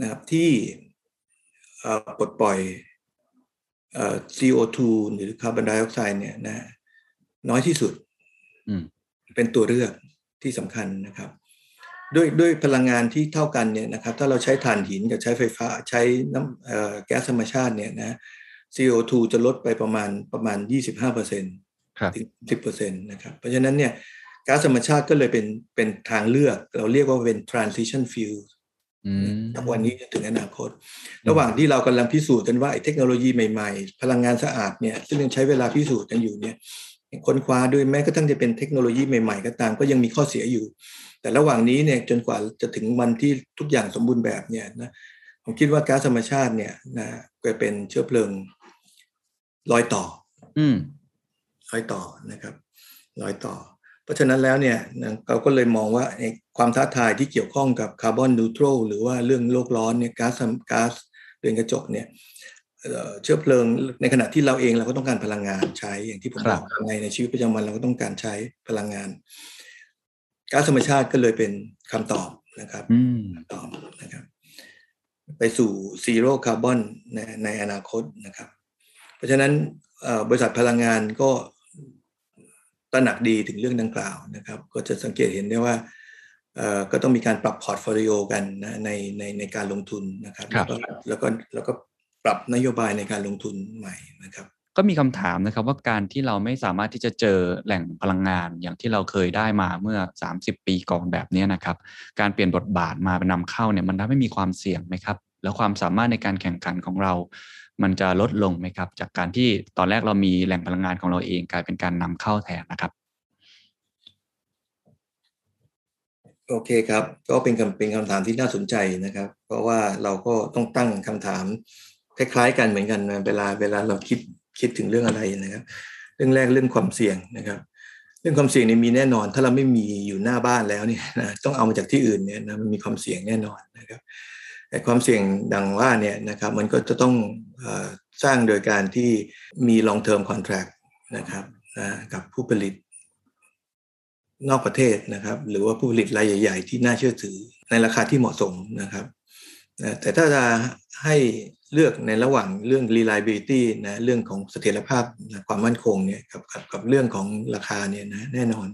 นะครับที่ปลดปล่อย CO2 หรือคาร์บอนไดออกไซด์เนี่ยนะ น้อยที่สุดเป็นตัวเลือกที่สำคัญนะครับ ด้วยด้วยพลังงานที่เท่ากันเนี่ยนะครับ ถ้าเราใช้ถ่านหินกับใช้ไฟฟ้าใช้น้ำแก๊สธรรมชาติเนี่ยนะ CO2 จะลดไปประมาณประมาณ 25%ถึง 10%นะครับ เพราะฉะนั้นเนี่ยก๊าซธรรมชาติก็เลยเป็นเป็นทางเลือก เราเรียกว่าเป็น transition fuel จากวันนี้ถึงอนาคต ระหว่างที่เรากำลังพิสูจน์กันว่าเทคโนโลยีใหม่ๆ พลังงานสะอาดเนี่ยซึ่งยังใช้เวลาพิสูจน์กันอยู่เนี่ย ค้นคว้าด้วยแม้กระทั่งจะเป็นเทคโนโลยีใหม่ๆ ก็ตามก็ยังมีข้อเสียอยู่ แต่ระหว่างนี้เนี่ยจนกว่าจะถึงวันที่ทุกอย่างสมบูรณ์แบบเนี่ยนะผมคิดว่าก๊าซธรรมชาติเนี่ยนะก็เป็นเชื้อเพลิงรอยต่อ อืมรอยต่อนะครับรอยต่อ เพราะฉะนั้นแล้วเนี่ยเราก็เลยมองว่าความท้าทายที่เกี่ยวข้องกับคาร์บอนนูโตรหรือว่าเรื่องโลกร้อนเนี่ยก๊าซก๊าซเรือนกระจกเนี่ย เชื้อเพลิงในขณะที่เราเองเราก็ต้องการพลังงานใช้อย่างที่ผมบอกในในชีวิตประจำวันเราก็ต้องการใช้พลังงานก๊าซธรรมชาติก็เลยเป็นคำตอบนะครับตอบนะครับ ไปสู่ zero carbon ในในอนาคตนะครับ เพราะฉะนั้นบริษัทพลังงานก็ตระหนักดีถึงเรื่องดังกล่าวนะครับ ก็จะสังเกตเห็นได้ว่าก็ต้องมีการปรับ portfolio กันนะในในในการลงทุนนะครับ แล้วก็แล้วก็แล้วก็ ปรับนโยบายในการลงทุนใหม่นะครับ ก็มีคำถามนะครับว่าการที่เราไม่สามารถที่จะเจอแหล่งพลังงานอย่างที่เราเคยได้มาเมื่อ 30 ปีก่อนแบบนี้นะครับ การเปลี่ยนบทบาทมาเป็นนำเข้าเนี่ยมันทำให้มีความเสี่ยงไหมครับ แล้วความสามารถในการแข่งขันของเรา มันจะลดลงไหมครับ จากการที่ตอนแรกเรามีแหล่งพลังงานของเราเองกลายเป็นการนำเข้าแทนนะครับโอเคครับ ก็เป็นคำเป็นคำถามที่น่าสนใจนะครับ เพราะว่าเราก็ต้องตั้งคำถาม คล้ายๆ กันเหมือนกันนะเวลาเวลาเราคิดคิดถึงเรื่องอะไรนะครับ เรื่องแรกเรื่องความเสี่ยงนะครับ เรื่องความเสี่ยงนี่มีแน่นอน ถ้าเราไม่มีอยู่หน้าบ้านแล้วเนี่ยนะต้องเอามาจากที่อื่นเนี่ยนะมันมีความเสี่ยงแน่นอนนะครับแต่ความเสี่ยงดังว่าเนี่ยนะครับมันก็จะต้องสร้างโดยการที่มี long term contract นะครับนะกับผู้ผลิตนอกประเทศนะครับ หรือว่าผู้ผลิตรายใหญ่ ๆ ที่น่าเชื่อถือในราคาที่เหมาะสมนะครับ แต่ถ้าจะให้เลือกในระหว่างเรื่อง reliability นะเรื่องของเสถียรภาพนะความมั่นคงเนี่ยกับกับกับเรื่องของราคาเนี่ยนะแน่นอน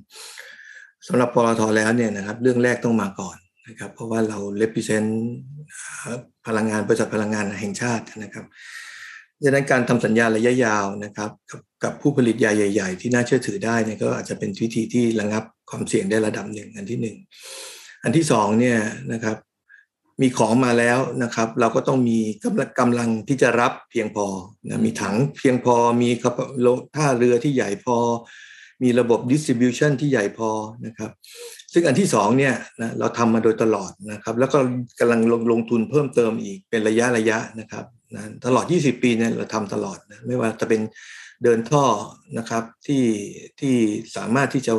สำหรับปตทแล้วเนี่ยนะครับเรื่องแรกต้องมาก่อนนะครับเพราะว่าเรา represent พลังงานบริษัทพลังงานแห่งชาตินะครับดังนั้นการทำสัญญาระยะยาวนะครับกับกับผู้ผลิตใหญ่ ๆ ที่น่าเชื่อถือได้เนี่ยก็อาจจะเป็นวิธีที่ระงับความเสี่ยงได้ระดับหนึ่งอันที่หนึ่งอันที่สองเนี่ยนะครับ มีของมาแล้วนะครับ เราก็ต้องมีกำลังกำลังที่จะรับเพียงพอนะมีถังเพียงพอมีท่าเรือที่ใหญ่พอ มีระบบ distribution ที่ใหญ่พอนะครับ ซึ่งอันที่สองเนี่ยนะเราทำมาโดยตลอดนะครับ แล้วก็กำลังลงลงทุนเพิ่มเติมอีกเป็นระยะระยะนะครับนะตลอด 20 ปีเนี่ยเราทำตลอดนะไม่ว่าจะเป็นเดินท่อนะครับที่ที่สามารถที่จะ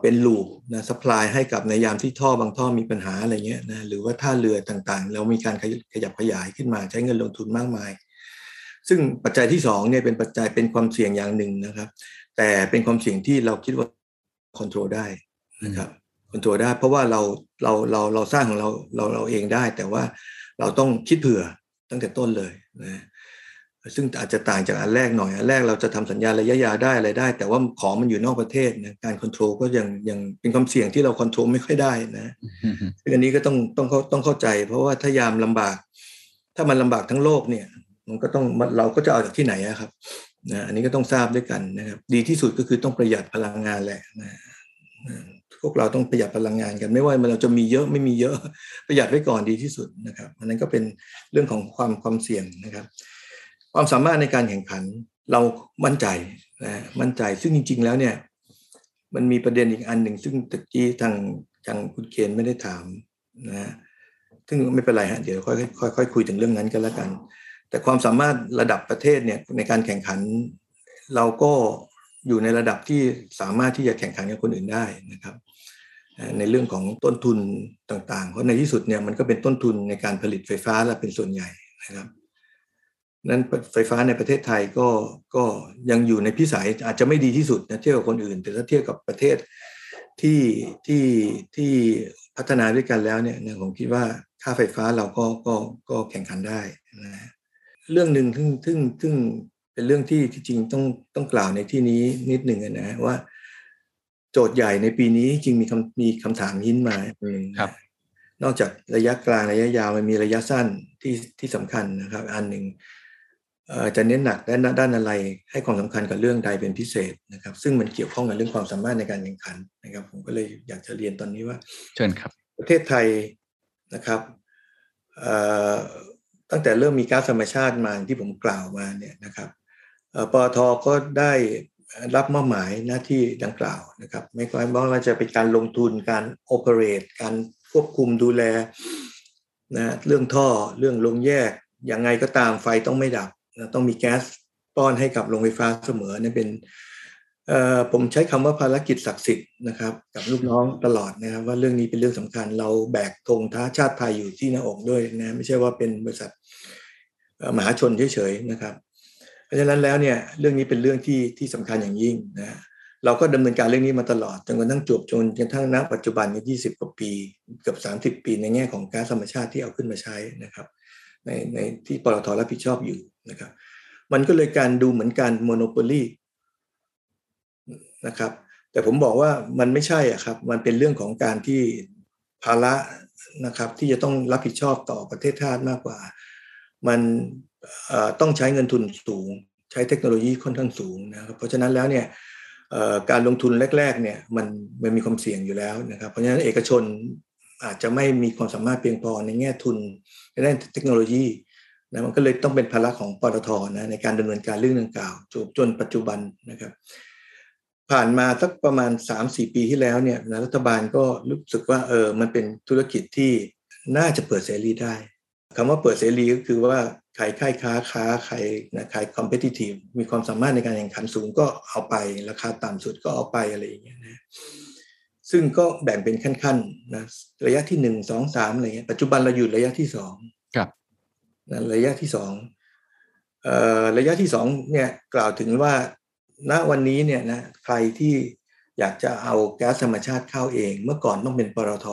เป็นลูปนะสป라이ให้กับในยามที่ท่อบางท่อมีปัญหาอะไรเงี้ยนะหรือว่าท่าเรือต่างๆ เรามีการขยับขยายขึ้นมาใช้เงินลงทุนมากมาย ซึ่งปัจจัยที่2เนี่ยเป็นปัจจัยเป็นความเสี่ยงอย่างหนึ่งนะครับ แต่เป็นความเสี่ยงที่เราคิดว่าควบคุมได้นะครับควบคุมได้ เพราะว่าเราเราเราเราสร้างของเราเราเราเองได้ แต่ว่าเราต้องคิดเผื่อตั้งแต่ต้นเลยนะ ซึ่งอาจจะต่างจากอันแรกหน่อย อันแรกเราจะทำสัญญาระยะยาวได้อะไรได้ แต่ว่าของมันอยู่นอกประเทศนะการควบคุมก็ยังยังเป็นความเสี่ยงที่เราควบคุมไม่ค่อยได้นะซึ่งอันนี้ก็ต้องต้องเขาต้องเข้าใจ เพราะว่าถ้ายามลำบาก ถ้ามันลำบากทั้งโลกเนี่ย มันก็ต้องเราก็จะเอาจากที่ไหนครับนะอันนี้ก็ต้องทราบด้วยกันนะครับ ดีที่สุดก็คือต้องประหยัดพลังงานแหละนะพวกเราต้องประหยัดพลังงานกัน ไม่ว่ามันเราจะมีเยอะไม่มีเยอะประหยัดไว้ก่อนดีที่สุดนะครับ อันนั้นก็เป็นเรื่องของความความเสี่ยงนะครับ ความสามารถในการแข่งขันเรามั่นใจนะมั่นใจซึ่งจริง ๆ แล้วเนี่ย มันมีประเด็นอีกอันหนึ่งซึ่งตะกี้ทางทางคุณเคนไม่ได้ถามนะซึ่งไม่เป็นไรฮะเดี๋ยวค่อยค่อยค่อยคุยถึงเรื่องนั้นกันแล้วกัน แต่ความสามารถระดับประเทศเนี่ยในการแข่งขัน เราก็อยู่ในระดับที่สามารถที่จะแข่งขันกับคนอื่นได้นะครับ ในเรื่องของต้นทุนต่างๆ เพราะในที่สุดเนี่ยมันก็เป็นต้นทุนในการผลิตไฟฟ้าและเป็นส่วนใหญ่นะครับ นั้นไฟฟ้าในประเทศไทยก็ก็ยังอยู่ในพิสัยอาจจะไม่ดีที่สุดนะเทียบกับคนอื่น แต่ถ้าเทียบกับประเทศที่ที่ที่พัฒนาด้วยกันแล้วเนี่ยผมคิดว่าค่าไฟฟ้าเราก็ก็ก็แข่งขันได้นะเรื่องหนึ่งซึ่งซึ่งซึ่งเป็นเรื่องที่จริงต้องต้องกล่าวในที่นี้นิดหนึ่งนะว่า โจทย์ใหญ่ในปีนี้จริงมีคำมีคำถามหินมาครับ นอกจากระยะกลางระยะยาวมันมีระยะสั้นที่ที่สำคัญนะครับ อันหนึ่ง จะเน้นหนักด้านด้านอะไรให้ความสำคัญกับเรื่องใดเป็นพิเศษนะครับ ซึ่งมันเกี่ยวข้องกับเรื่องความสามารถในการแข่งขันนะครับ ผมก็เลยอยากจะเรียนตอนนี้ว่า เชิญครับ ประเทศไทยนะครับตั้งแต่เริ่มมีก๊าซธรรมชาติมาที่ผมกล่าวมาเนี่ยนะครับปอทก็ได้รับมอบหมายหน้าที่ดังกล่าวนะครับ ไม่ว่าจะเป็นการลงทุนการโอเปเรตการควบคุมดูแลนะเรื่องท่อเรื่องลงแยกยังไงก็ตามไฟต้องไม่ดับ ต้องมีแก๊สป้อนให้กับโรงไฟฟ้าเสมอเนี่ยเป็นผมใช้คำว่าภารกิจศักดิ์สิทธิ์นะครับ กับลูกน้องตลอดนะครับ ว่าเรื่องนี้เป็นเรื่องสำคัญ เราแบกธงท้าชาติไทยอยู่ที่หน้าอกด้วยนะไม่ใช่ว่าเป็นบริษัทมหาชนเฉยๆนะครับ เพราะฉะนั้นแล้วเนี่ยเรื่องนี้เป็นเรื่องที่ที่สำคัญอย่างยิ่งนะเราก็ดำเนินการเรื่องนี้มาตลอดจนกระทั่งจบจนกระทั่งณปัจจุบันนี้20กว่าปีเกือบ30ปีในแง่ของก๊าซธรรมชาติที่เอาขึ้นมาใช้นะครับ ในในที่ปตทรับผิดชอบอยู่ นะครับ มันก็เลยการดูเหมือนการโมโนโปลีนะครับ แต่ผมบอกว่ามันไม่ใช่อะครับ มันเป็นเรื่องของการที่ภาระนะครับ ที่จะต้องรับผิดชอบต่อประเทศชาติมากกว่า มันต้องใช้เงินทุนสูง ใช้เทคโนโลยีค่อนข้างสูงนะครับ เพราะฉะนั้นแล้วเนี่ยการลงทุนแรก ๆ เนี่ยมันมันมีความเสี่ยงอยู่แล้วนะครับ เพราะฉะนั้นเอกชนอาจจะไม่มีความสามารถเพียงพอในแง่ทุนในด้านเทคโนโลยี นะมันก็เลยต้องเป็นภาระของปตทนะในการดำเนินการเรื่องดังกล่าวจบจนปัจจุบันนะครับ ผ่านมาสักประมาณ 3-4 ปีที่แล้วเนี่ยนะรัฐบาลก็รู้สึกว่าเออมันเป็นธุรกิจที่น่าจะเปิดเสรีได้คำว่าเปิดเสรีก็คือว่าขายค่ายค้าค้าขายนะขายคอมเพติทีฟมีความสามารถในการแข่งขันสูงก็เอาไป ราคาต่ำสุดก็เอาไปอะไรอย่างเงี้ยนะซึ่งก็แบ่งเป็นขั้นๆนะระยะที่ 1 2 3อะไรเงี้ยปัจจุบันเราอยู่ระยะที่ 2 นั้ระยะที่สองระยะที่สองเนี่ยกล่าวถึงว่าณวันนี้เนี่ยนะใครที่อยากจะเอาแก๊สธรรมชาติเข้าเอง เมื่อก่อนต้องเป็นปตท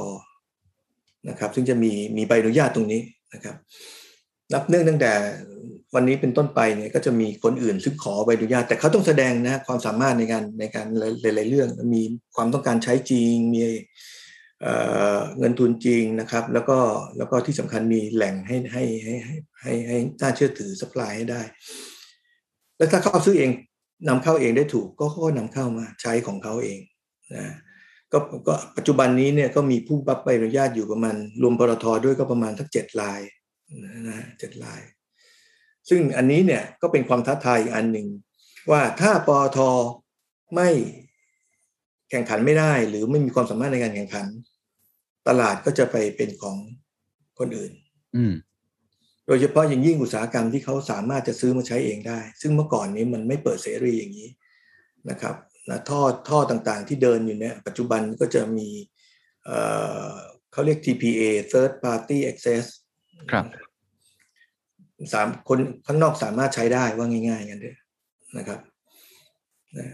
นะครับ ซึ่งจะมีมีใบอนุญาตตรงนี้นะครับนับเนื่องตั้งแต่วันนี้เป็นต้นไปเนี่ยก็จะมีคนอื่นซึ่งขอใบอนุญาตแต่เขาต้องแสดงนะความสามารถในการในการหลายๆเรื่องมีความต้องการใช้จริงมี เงินทุนจริงนะครับ แล้วก็แล้วก็ที่สำคัญมีแหล่งให้ให้ให้ให้ให้ให้น่าเชื่อถือสป라이ให้ได้ แล้วถ้าเขาซื้อเองนำเข้าเองได้ถูกก็ก็นำเข้ามาใช้ของเขาเองนะก็ก็ปัจจุบันนี้เนี่ยก็มีผู้รับใบอนุญาตอยู่ประมาณรวมปตทด้วยก็ประมาณสักเจ็ดลายนะเจ็ดลาย ซึ่งอันนี้เนี่ยก็เป็นความท้าทายอีกอันหนึ่งว่าถ้าปอทไม่แข่งขันไม่ได้หรือไม่มีความสามารถในการแข่งขัน ตลาดก็จะไปเป็นของคนอื่น อืมโดยเฉพาะอย่างยิ่งอุตสาหกรรมที่เขาสามารถจะซื้อมาใช้เองได้ ซึ่งเมื่อก่อนนี้มันไม่เปิดเสรีอย่างนี้นะครับนะท่อท่อต่างๆที่เดินอยู่เนี่ยปัจจุบันก็จะมีเเขาเรียก TPA Third Party Access ครับสามคนข้างนอกสามารถใช้ได้ว่าง่ายๆกันด้วยนะครับนะ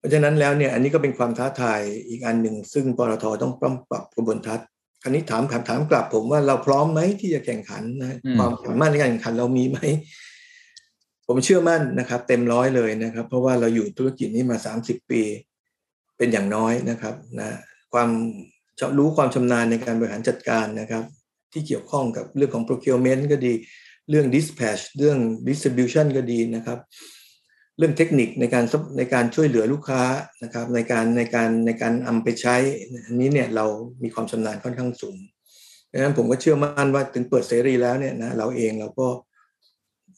เพราะฉะนั้นแล้วเนี่ยอันนี้ก็เป็นความท้าทายอีกอันหนึ่งซึ่งปตทต้องปรับปรับกระบวนทัศน์คราวนี้ถามถามถามกลับผมว่าเราพร้อมไหมที่จะแข่งขันนะความสามารถในการแข่งขันเรามีไหมผมเชื่อมั่นนะครับ เต็มร้อยเลยนะครับ เพราะว่าเราอยู่ธุรกิจนี้มาสามสิบปี เป็นอย่างน้อยนะครับนะความรู้ความชำนาญในการบริหารจัดการนะครับ ที่เกี่ยวข้องกับเรื่องของ procurement ก็ดี เรื่อง dispatch เรื่อง distribution ก็ดีนะครับ เรื่องเทคนิคในการในการช่วยเหลือลูกค้านะครับ ในการในการในการนำไปใช้อันนี้เนี่ยเรามีความชำนาญค่อนข้างสูงดังนั้นผมก็เชื่อมั่นว่าถึงเปิดเสรีแล้วเนี่ยนะเราเองเราก็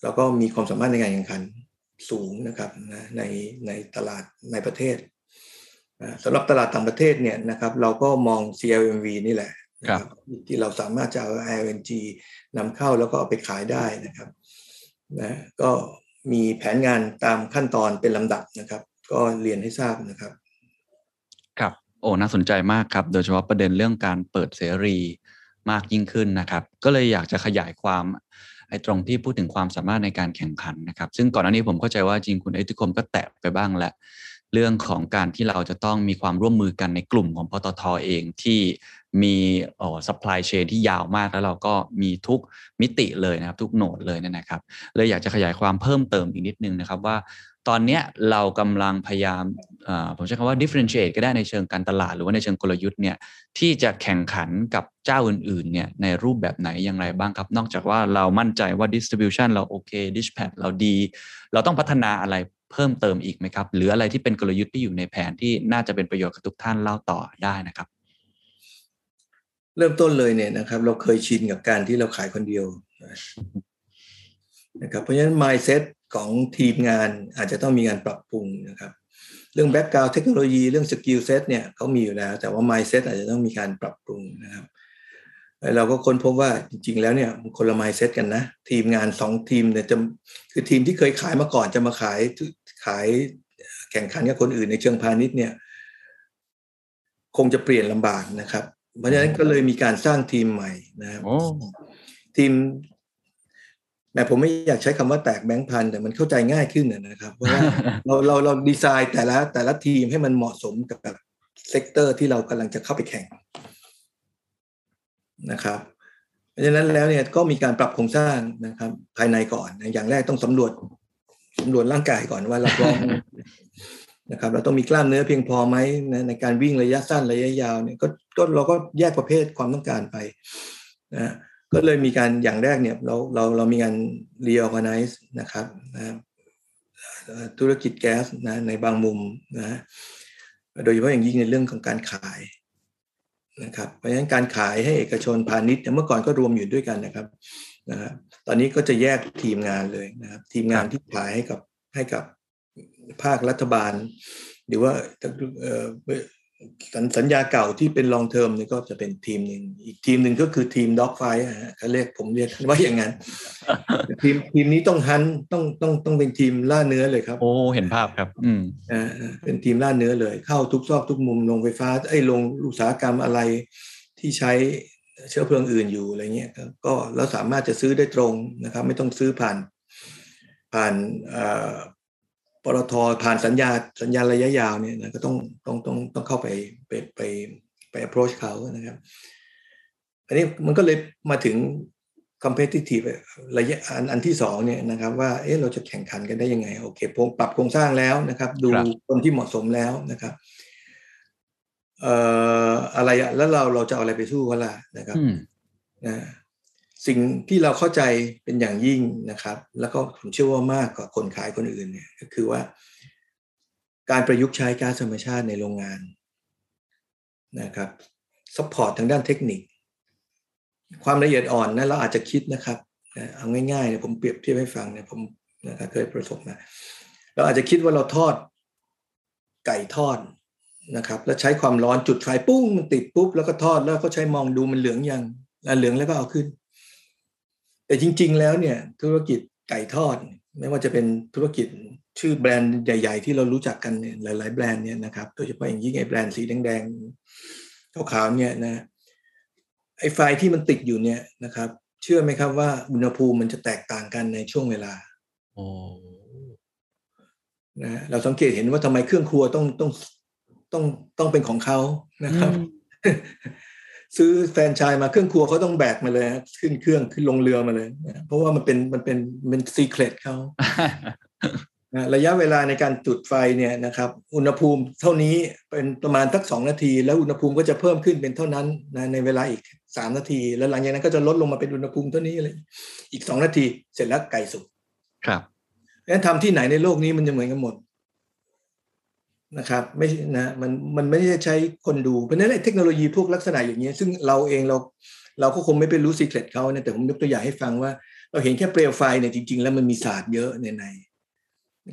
เราก็มีความสามารถในการแข่งขันสูงนะครับนะในในตลาดในประเทศสำหรับตลาดต่างประเทศเนี่ยนะครับเราก็มอง CLMV นี่แหละครับที่เราสามารถจะเอา LNG นำเข้าแล้วก็เอาไปขายได้นะครับนะก็ มีแผนงานตามขั้นตอนเป็นลำดับนะครับ ก็เรียนให้ทราบนะครับ ครับโอ้น่าสนใจมากครับ โดยเฉพาะประเด็นเรื่องการเปิดเสรีมากยิ่งขึ้นนะครับ ก็เลยอยากจะขยายความไอ้ตรงที่พูดถึงความสามารถในการแข่งขันนะครับ ซึ่งก่อนหน้านี้ผมเข้าใจว่าจริงคุณเอติคมก็แตะไปบ้างแล้วเรื่องของการที่เราจะต้องมีความร่วมมือกันในกลุ่มของปตทเองที่ มีอ๋อ supply chain ที่ยาวมากแล้วเราก็มีทุกมิติเลยนะครับ ทุกโหนดเลยนะครับเลยอยากจะขยายความเพิ่มเติมอีกนิดนึงนะครับว่าตอนนี้เรากำลังพยายามผมใช้คำว่า differentiate ก็ได้ในเชิงการตลาด หรือว่าในเชิงกลยุทธ์เนี่ยที่จะแข่งขันกับเจ้าอื่นๆเนี่ยในรูปแบบไหนอย่างไรบ้างครับ นอกจากว่าเรามั่นใจว่า distribution เราโอเค dispatch เราดี เราต้องพัฒนาอะไรเพิ่มเติมอีกไหมครับ หรืออะไรที่เป็นกลยุทธ์ที่อยู่ในแผนที่น่าจะเป็นประโยชน์กับทุกท่านเล่าต่อได้นะครับ เริ่มต้นเลยเนี่ยนะครับ เราเคยชินกับการที่เราขายคนเดียวนะครับเพราะฉะนั้น mindset ของทีมงานอาจจะต้องมีการปรับปรุงนะครับ เรื่อง background เทคโนโลยีเรื่อง skill set เนี่ยเขามีอยู่แล้ว แต่ว่า mindset อาจจะต้องมีการปรับปรุงนะครับเราก็ค้นพบว่าจริง ๆ แล้วเนี่ยคนละไมเซ็ตกันนะ ทีมงานสองทีมเนี่ยจะคือทีมที่เคยขายมาก่อนจะมาขายขายแข่งขันกับคนอื่นในเชิงพาณิชย์เนี่ย คงจะเปลี่ยนลำบากนะครับ เพราะฉะนั้นก็เลยมีการสร้างทีมใหม่นะครับทีมแต่ผมไม่อยากใช้คำว่าแตกแบงค์พันแต่มันเข้าใจง่ายขึ้นนะครับเพราะว่าเราเราเราดีไซน์แต่ละแต่ละทีมให้มันเหมาะสมกับ sector ที่เรากำลังจะเข้าไปแข่งนะครับ เพราะฉะนั้นแล้วเนี่ยก็มีการปรับโครงสร้างนะครับ ภายในก่อน อย่างแรกต้องสำรวจสำรวจร่างกายก่อนว่าเราพร้อม นะครับเราต้องมีกล้ามเนื้อเพียงพอไหมนะในการวิ่งระยะสั้นระยะยาวเนี่ยก็ก็เราก็แยกประเภทความต้องการไปนะก็เลยมีการอย่างแรกเนี่ยเราเราเรามีการ reorganize นะครับนะธุรกิจแก๊สนะในบางมุมนะโดยเฉพาะอย่างยิ่งในเรื่องของการขายนะครับเพราะฉะนั้นการขายให้เอกชนพาณิชย์เมื่อก่อนก็รวมอยู่ด้วยกันนะครับนะครับตอนนี้ก็จะแยกทีมงานเลยนะครับ ทีมงานที่ขายให้กับให้กับ ภาครัฐบาล หรือว่าสัญญาเก่าที่เป็น long term นี่ก็จะเป็นทีมหนึ่งอีกทีมหนึ่งก็คือทีม dogfight เขาเรียกผมเรียกว่าอย่างนั้นทีมทีมนี้ต้อง hunt ต้องต้องต้องเป็นทีมล่าเนื้อเลยครับ โอ้เห็นภาพครับ อืมอ่าเป็นทีมล่าเนื้อเลย เข้าทุกซอกทุกมุมโรงไฟฟ้าไอ้โรงอุตสาหกรรมอะไรที่ใช้เชื้อเพลิงอื่นอยู่อะไรเงี้ยก็เราสามารถจะซื้อได้ตรงนะครับ ไม่ต้องซื้อผ่านผ่าน ปตทผ่านสัญญาสัญญาระยะยาวเนี่ยนะก็ต้องต้องต้องต้องเข้าไปไปไปไป approach เขานะครับ อันนี้มันก็เลยมาถึง competitive ระยะอันอันที่สองเนี่ยนะครับ ว่าเอ๊ะเราจะแข่งขันกันได้ยังไง โอเคปรับโครงสร้างแล้วนะครับ ดูคนที่เหมาะสมแล้วนะครับเอ่ออะไรแล้วเราเราจะเอาอะไรไปสู้เขาล่ะนะครับนะ สิ่งที่เราเข้าใจเป็นอย่างยิ่งนะครับ แล้วก็ผมเชื่อว่ามากกว่าคนขายคนอื่นเนี่ยก็คือว่า การประยุกต์ใช้ก๊าซธรรมชาติในโรงงานนะครับ support ทางด้านเทคนิค ความละเอียดอ่อนนะเราอาจจะคิดนะครับเอาง่ายๆเนี่ยผมเปรียบเทียบให้ฟังเนี่ยผมนะครับเคยประสบมาเราอาจจะคิดว่าเราทอดไก่ทอดนะครับ แล้วใช้ความร้อนจุดไฟปุ้งมันติดปุ๊บแล้วก็ทอดแล้วก็ใช้มองดูมันเหลืองยังเหลืองแล้วก็เอาขึ้น แต่จริง ๆ แล้วเนี่ยธุรกิจไก่ทอด ไม่ว่าจะเป็นธุรกิจชื่อแบรนด์ใหญ่ ๆ ที่เรารู้จักกันเนี่ยหลาย ๆ แบรนด์เนี่ยนะครับโดยเฉพาะอย่างยิ่งไอ้แบรนด์สีแดงๆขาวๆเนี่ยนะไอ้ไฟที่มันติดอยู่เนี่ยนะครับ เชื่อไหมครับว่าอุณหภูมิมันจะแตกต่างกันในช่วงเวลาอนะเราสังเกตเห็นว่าทำไมเครื่องครัวต้องต้องต้องต้องเป็นของเขานะครับ ซื้อแฟนชายมาเครื่องครัวเขาต้องแบกมาเลยขึ้นเครื่องขึ้นลงเรือมาเลย เพราะว่ามันเป็นมันเป็นเป็นซีเครตเขาระยะเวลาในการจุดไฟเนี่ยนะครับ อุณหภูมิเท่านี้เป็นประมาณสักสองนาที แล้วอุณหภูมิก็จะเพิ่มขึ้นเป็นเท่านั้นนะในเวลาอีกสามนาที แล้วหลังจากนั้นก็จะลดลงมาเป็นอุณหภูมิเท่านี้เลยอีกสองนาทีเสร็จแล้วไก่สุกครับงั้นทำที่ไหนในโลกนี้มันจะเหมือนกันหมด นะครับไม่นะมันมันไม่ได้ใช้คนดู เพราะนั้นเทคโนโลยีพวกลักษณะอย่างเงี้ยซึ่งเราเองเราเราก็คงไม่ไปรู้สีเครตเขานะแต่ผมยกตัวอย่างให้ฟังว่า เราเห็นแค่เปลวไฟเนี่ยจริง ๆ แล้วมันมีศาสตร์เยอะในใน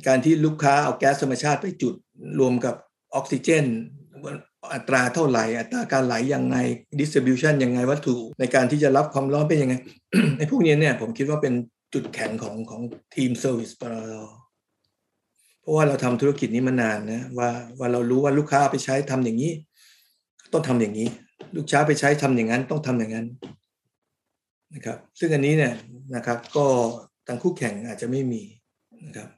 การที่ลูกค้าเอาแก๊สธรรมชาติไปจุดรวมกับออกซิเจนอัตราเท่าไหร่ อัตราการไหลยังไง distribution ยังไงวัตถุ ในการที่จะรับความร้อนเป็นยังไงในพวกนี้เนี่ยผมคิดว่าเป็นจุดแข็งของของทีม service ปตทเพ ราะว่าเราทำธุรกิจนี้มานานนะว่าว่าเรารู้ว่าลูกค้าไปใช้ทำอย่างนี้ ต้องทำอย่างนี้ ลูกค้าไปใช้ทำอย่างนั้นต้องทำอย่างนั้นนะครับ ซึ่งอันนี้เนี่ยนะครับ ก็ทางคู่แข่งอาจจะไม่มีนะครับ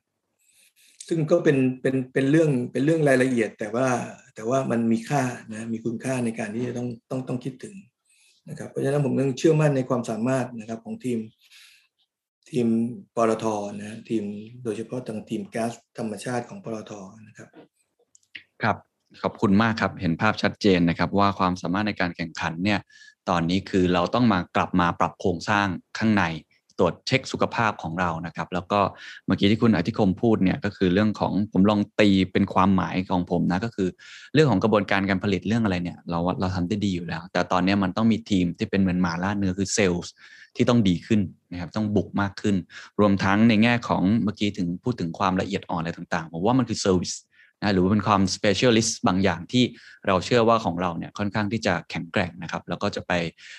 ซึ่งก็เป็นเป็นเป็นเรื่องเป็นเรื่องรายละเอียด แต่ว่าแต่ว่ามันมีค่านะมีคุณค่าในการที่จะต้องต้องต้องคิดถึงนะครับ เพราะฉะนั้นผมยังเชื่อมั่นในความสามารถนะครับของทีม ทีมปตทนะทีมโดยเฉพาะทางทีมแก๊สธรรมชาติของปตทนะครับ ครับขอบคุณมากครับเห็นภาพชัดเจนนะครับ ว่าความสามารถในการแข่งขันเนี่ยตอนนี้คือเราต้องมากลับมาปรับโครงสร้างข้างใน ตรวจเช็คสุขภาพของเรานะครับ แล้วก็เมื่อกี้ที่คุณอธิคมพูดเนี่ยก็คือเรื่องของผมลองตีเป็นความหมายของผมนะก็คือ เรื่องของกระบวนการการผลิตเรื่องอะไรเนี่ย เราเราทำได้ดีอยู่แล้ว แต่ตอนนี้มันต้องมีทีมที่เป็นเหมือนหมาล่าเนื้อคือเซลล์ที่ต้องดีขึ้นนะครับต้องบุกมากขึ้น รวมทั้งในแง่ของเมื่อกี้ถึงพูดถึงความละเอียดอ่อนอะไรต่างๆผมว่ามันคือเซอร์วิส นะหรือเป็นความ specialist บางอย่างที่เราเชื่อว่าของเราเนี่ยค่อนข้างที่จะแข็งแกร่งนะครับ แล้วก็จะไป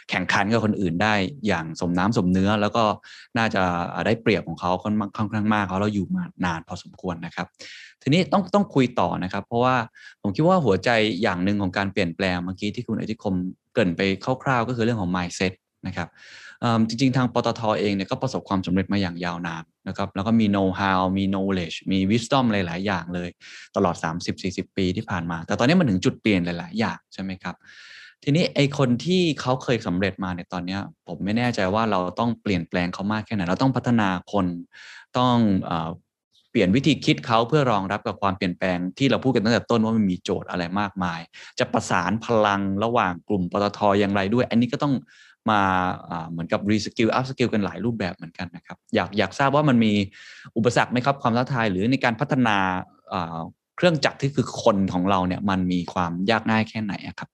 แข่งขันกับคนอื่นได้อย่างสมน้ำสมเนื้อ แล้วก็น่าจะได้เปรียบของเขาค่อนข้างมากเขาเราอยู่มานานพอสมควรนะครับ ทีนี้ต้องต้องคุยต่อนะครับ เพราะว่าผมคิดว่าหัวใจอย่างหนึ่งของการเปลี่ยนแปลงเมื่อกี้ที่คุณอธิคมเกินไปคร่าวๆ ก็คือเรื่องของ mindset นะครับ จริงๆ ทางปตทเองเนี่ยก็ประสบความสำเร็จมาอย่างยาวนานนะครับแล้วก็มีโน้ตฮาวมี knowledge มี wisdom หลาย ๆ อย่างเลย ตลอด 30-40 ปีที่ผ่านมา แต่ตอนนี้มันถึงจุดเปลี่ยนหลาย ๆ อย่างใช่ไหมครับทีนี้ไอคนที่เขาเคยสำเร็จมาในตอนนี้ผมไม่แน่ใจว่าเราต้องเปลี่ยนแปลงเขามากแค่ไหนเราต้องพัฒนาคนต้องเปลี่ยนวิธีคิดเขาเพื่อรองรับกับความเปลี่ยนแปลงที่เราพูดกันตั้งแต่ต้นว่ามันมีโจทย์อะไรมากมาย จะประสานพลังระหว่างกลุ่มปตทอย่างไรด้วย อันนี้ก็ต้อง มาเหมือนกับ reskill upskill กันหลายรูปแบบเหมือนกันนะครับ อยากอยากทราบว่ามันมีอุปสรรคไหมครับความท้าทายหรือในการพัฒนาเครื่องจักรที่คือคนของเราเนี่ยมันมีความยากง่ายแค่ไหนครับ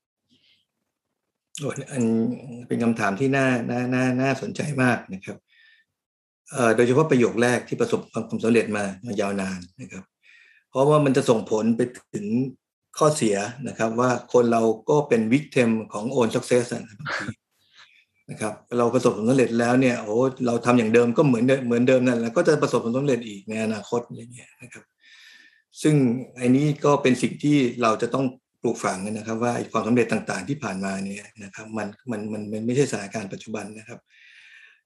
อันเป็นคำถามที่น่าน่าน่าน่าสนใจมากนะครับโดยเฉพาะประโยคแรกที่ประสบความสำเร็จมามายาวนานนะครับ เพราะว่ามันจะส่งผลไปถึงข้อเสียนะครับ ว่าคนเราก็เป็นวิกเทมของโอนสักเซสบางที นะครับเราประสบผลสำเร็จแล้วเนี่ยโอ้เราทำอย่างเดิมก็เหมือนเหมือนเดิมนั่นแล้วก็จะประสบผลสำเร็จอีกในอนาคตอย่างเงี้ยนะครับ ซึ่งไอ้นี้ก็เป็นสิ่งที่เราจะต้องปลูกฝังนะครับ ว่าความสำเร็จต่างๆที่ผ่านมาเนี่ยนะครับมันมันมันมันไม่ใช่สถานการณ์ปัจจุบันนะครับ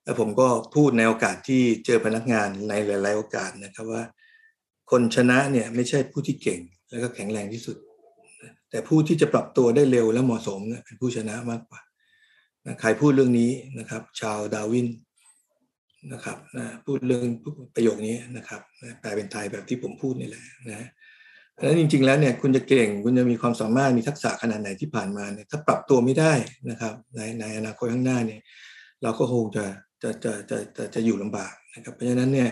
แล้วผมก็พูดในโอกาสที่เจอพนักงานในหลาย ๆ โอกาสนะครับว่า คนชนะเนี่ยไม่ใช่ผู้ที่เก่งแล้วก็แข็งแรงที่สุด แต่ผู้ที่จะปรับตัวได้เร็วและเหมาะสมเป็นผู้ชนะมากกว่า ใครพูดเรื่องนี้นะครับ ชาวดาวินนะครับนะพูดเรื่องประโยคนี้นะครับแปลเป็นไทยแบบที่ผมพูดนี่แหละนะแล้วจริง ๆ แล้วเนี่ยคุณจะเก่งคุณจะมีความสามารถมีทักษะขนาดไหนที่ผ่านมาเนี่ยถ้าปรับตัวไม่ได้นะครับในในอนาคตข้างหน้าเนี่ยเราก็คงจะจะจะจะจะจะอยู่ลำบากนะครับเพราะฉะนั้นเนี่ย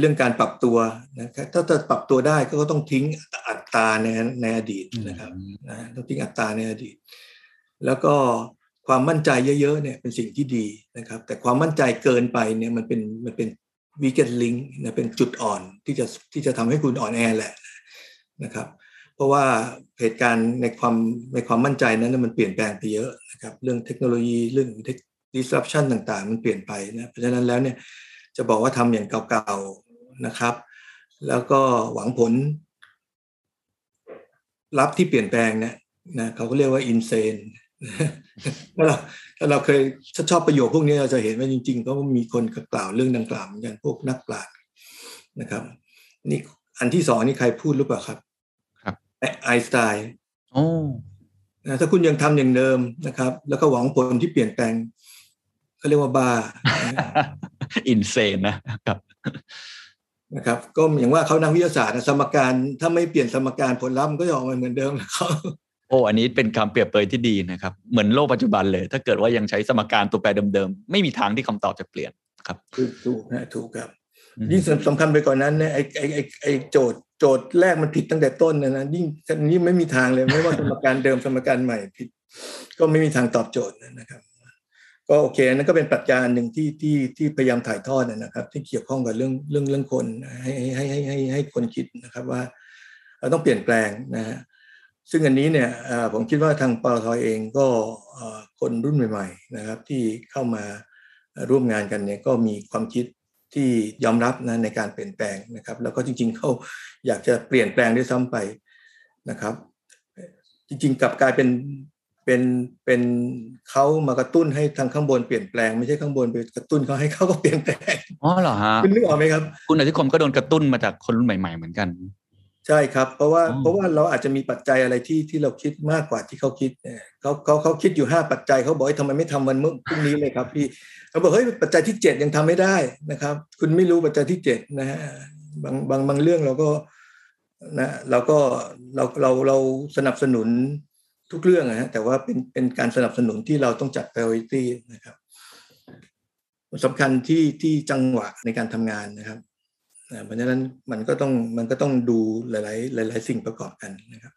เรื่องการปรับตัวนะครับถ้าจะปรับตัวได้ก็ต้องทิ้งอัตราในในอดีตนะครับนะต้องทิ้งอัตราในอดีต แล้วก็ ความมั่นใจเยอะๆเนี่ยเป็นสิ่งที่ดีนะครับ แต่ความมั่นใจเกินไปเนี่ยมันเป็นมันเป็นวีเกนลิงนะเป็นจุดอ่อนที่จะที่จะทำให้คุณอ่อนแอแหละนะครับ เพราะว่าเหตุการณ์ในความในความมั่นใจนั้นมันเปลี่ยนแปลงไปเยอะนะครับเรื่องเทคโนโลยีเรื่อง disruption ต่างๆ มันเปลี่ยนไปนะเพราะฉะนั้นแล้วเนี่ยจะบอกว่าทำอย่างเก่าๆนะครับ แล้วก็หวังผลลับที่เปลี่ยนแปลงเนี่ยนะเขาก็เรียกว่า insane ถ้าเราถ้าเราเคยชอบประโยคพวกนี้เราจะเห็นว่าจริง ๆ ก็มีคนกล่าวเรื่องดังกล่าวเหมือนกันพวกนักปราชญ์นะครับนี่อันที่สองนี่ใครพูดหรือเปล่าครับ ครับไอสไตน์โอ้ถ้าคุณยังทำอย่างเดิมนะครับ แล้วก็หวังผลที่เปลี่ยนแปลงเขาเรียกว่าบ้าอินเซนนะครับนะครับ ก็อย่างว่าเขานักวิทยาศาสตร์สมการถ้าไม่เปลี่ยนสมการผลลัพธ์ก็จะออกมาเหมือนเดิมเขา โอ้อันนี้เป็นคำเปรียบเปยที่ดีนะครับ เหมือนโลกปัจจุบันเลย ถ้าเกิดว่ายังใช้สมการตัวแปรเดิมๆ ไม่มีทางที่คำตอบจะเปลี่ยนครับ ถูกนะถูกครับ ยิ่งสำคัญไปกว่านนั้นเนี่ยไอ้ไอ้ไอ้ไอ้โจทย์โจทย์แรกมันผิดตั้งแต่ต้นนะนะยิ่งนี้ไม่มีทางเลยไม่ว่าสมการเดิมสมการใหม่ผิด ก็ไม่มีทางตอบโจทย์นะครับ ก็โอเคนั่นก็เป็นปรัชญาหนึ่งที่ที่ที่พยายามถ่ายทอดนะครับ ที่เกี่ยวข้องกับเรื่องเรื่องเรื่องคนให้ให้ให้ให้ให้คนคิดนะครับว่าเราต้องเปลี่ยนแปลงนะฮะ ซึ่งอันนี้เนี่ยผมคิดว่าทางปตทเองก็คนรุ่นใหม่ๆนะครับที่เข้ามาร่วมงานกันเนี่ยก็มีความคิดที่ยอมรับนะในการเปลี่ยนแปลงนะครับ แล้วก็จริงๆเขาอยากจะเปลี่ยนแปลงด้วยซ้ำไปนะครับ จริงๆกลับกลายเป็นเป็นเป็นเขามากระตุ้นให้ทางข้างบนเปลี่ยนแปลงไม่ใช่ข้างบนไปกระตุ้นเขาให้เขาก็เปลี่ยนแปลงอ๋อเหรอฮะคุณนึกออกไหมครับ คุณอธิคมก็โดนกระตุ้นมาจากคนรุ่นใหม่ ๆ เหมือนกัน ใช่ครับ เพราะว่าเพราะว่าเราอาจจะมีปัจจัยอะไรที่ที่เราคิดมากกว่าที่เขาคิดเขาเขาเขาคิดอยู่ห้าปัจจัยเขาบอกทำไมไม่ทำวันเมื่อพรุ่งนี้เลยครับพี่เขาบอกเฮ้ยปัจจัยที่เจ็ดยังทำไม่ได้นะครับ คุณไม่รู้ปัจจัยที่เจ็ดนะฮะบางบางบางเรื่องเราก็นะเราก็เราเราเราสนับสนุนทุกเรื่องนะฮะแต่ว่าเป็นเป็นการสนับสนุนที่เราต้องจัด priority นะครับสำคัญที่ที่จังหวะในการทำงานนะครับ เพราะฉะนั้นมันก็ต้องมันก็ต้องดูหลาย ๆ หลาย ๆ สิ่งประกอบกันนะครับ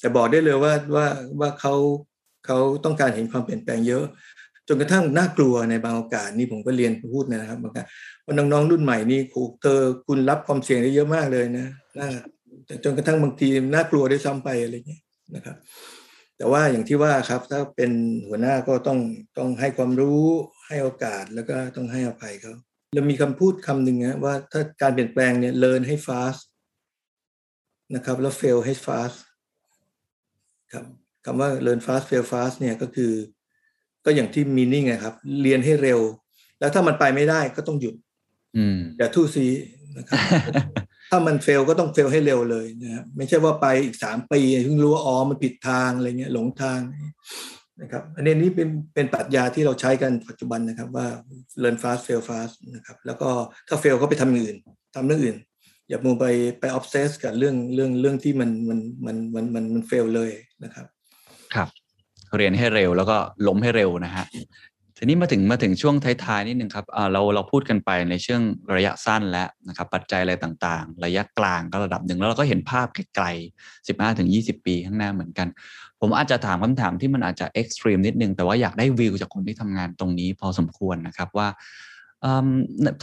แต่บอกได้เลยว่าว่าว่าเขาเขาต้องการเห็นความเปลี่ยนแปลงเยอะ จนกระทั่งน่ากลัวในบางโอกาสนี่ผมก็เรียนพูดนะครับบางครั้งว่าน้องๆรุ่นใหม่นี่ครูเธอคุณรับความเสี่ยงได้เยอะมากเลยนะน่าจนกระทั่งบางทีน่ากลัวได้ซ้ำไปอะไรเงี้ยนะครับ แต่ว่าอย่างที่ว่าครับถ้าเป็นหัวหน้าก็ต้องต้องให้ความรู้ให้โอกาสแล้วก็ต้องให้อภัยเขา เรามีคำพูดคำหนึ่งนะว่าถ้าการเปลี่ยนแปลงเนี่ย learn ให้ fast นะครับ แล้ว fail ให้ fast ครับคำว่า learn fast fail fast เนี่ยก็คือ ก็อย่างที่ meaning นะครับ เรียนให้เร็ว แล้วถ้ามันไปไม่ได้ก็ต้องหยุดอย่าทู่ซีนะครับถ้ามันเฟลก็ต้องเฟลให้เร็วเลยนะครับไม่ใช่ว่าไปอีกสามปีเพิ่งรู้ว่าอ๋อมันผิดทางอะไรเงี้ยหลงทาง นะครับอันนี้นี่เป็นเป็นปรัชญาที่เราใช้กันปัจจุบันนะครับว่า learn fast fail fast นะครับแล้วก็ถ้าเฟลก็ไปทำอื่นทำเรื่องอื่น อย่ามัวไปไปออฟเซสกับเรื่องเรื่องเรื่องที่มันมันมันมันมันมันเฟลเลยนะครับ ครับ เรียนให้เร็วแล้วก็ล้มให้เร็วนะฮะทีนี้มาถึงมาถึงช่วงท้ายๆนิดนึงครับเราเราพูดกันไปในช่วงระยะสั้นแล้วนะครับปัจจัยอะไรต่างๆ ระยะกลางก็ระดับหนึ่งแล้วเราก็เห็นภาพไกลๆ15ถึง20 ปีข้างหน้าเหมือนกัน ผมอาจจะถามคำถามที่มันอาจจะเอ็กซ์ตรีมนิดนึง แต่ว่าอยากได้วิวจากคนที่ทำงานตรงนี้พอสมควรนะครับว่า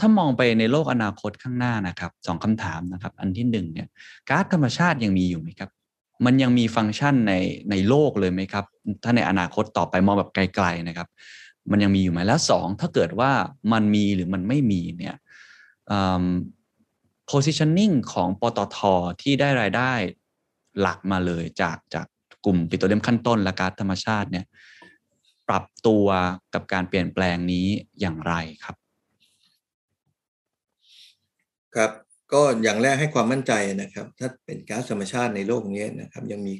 ถ้ามองไปในโลกอนาคตข้างหน้านะครับสองคำถามนะครับ อันที่หนึ่งเนี่ยก๊าซธรรมชาติยังมีอยู่ไหมครับ มันยังมีฟังก์ชันในในโลกเลยไหมครับ ถ้าในอนาคตต่อไปมองแบบไกลๆนะครับ มันยังมีอยู่ไหมแล้วสองถ้าเกิดว่ามันมีหรือมันไม่มีเนี่ย positioning ของปตทที่ได้รายได้หลักมาเลยจากจาก กลุ่มปิโตรเลียมขั้นต้นและก๊าซธรรมชาติเนี่ยปรับตัวกับการเปลี่ยนแปลงนี้อย่างไรครับ ครับก็อย่างแรกให้ความมั่นใจนะครับ ถ้าเป็นก๊าซธรรมชาติในโลกนี้นะครับ ยังมี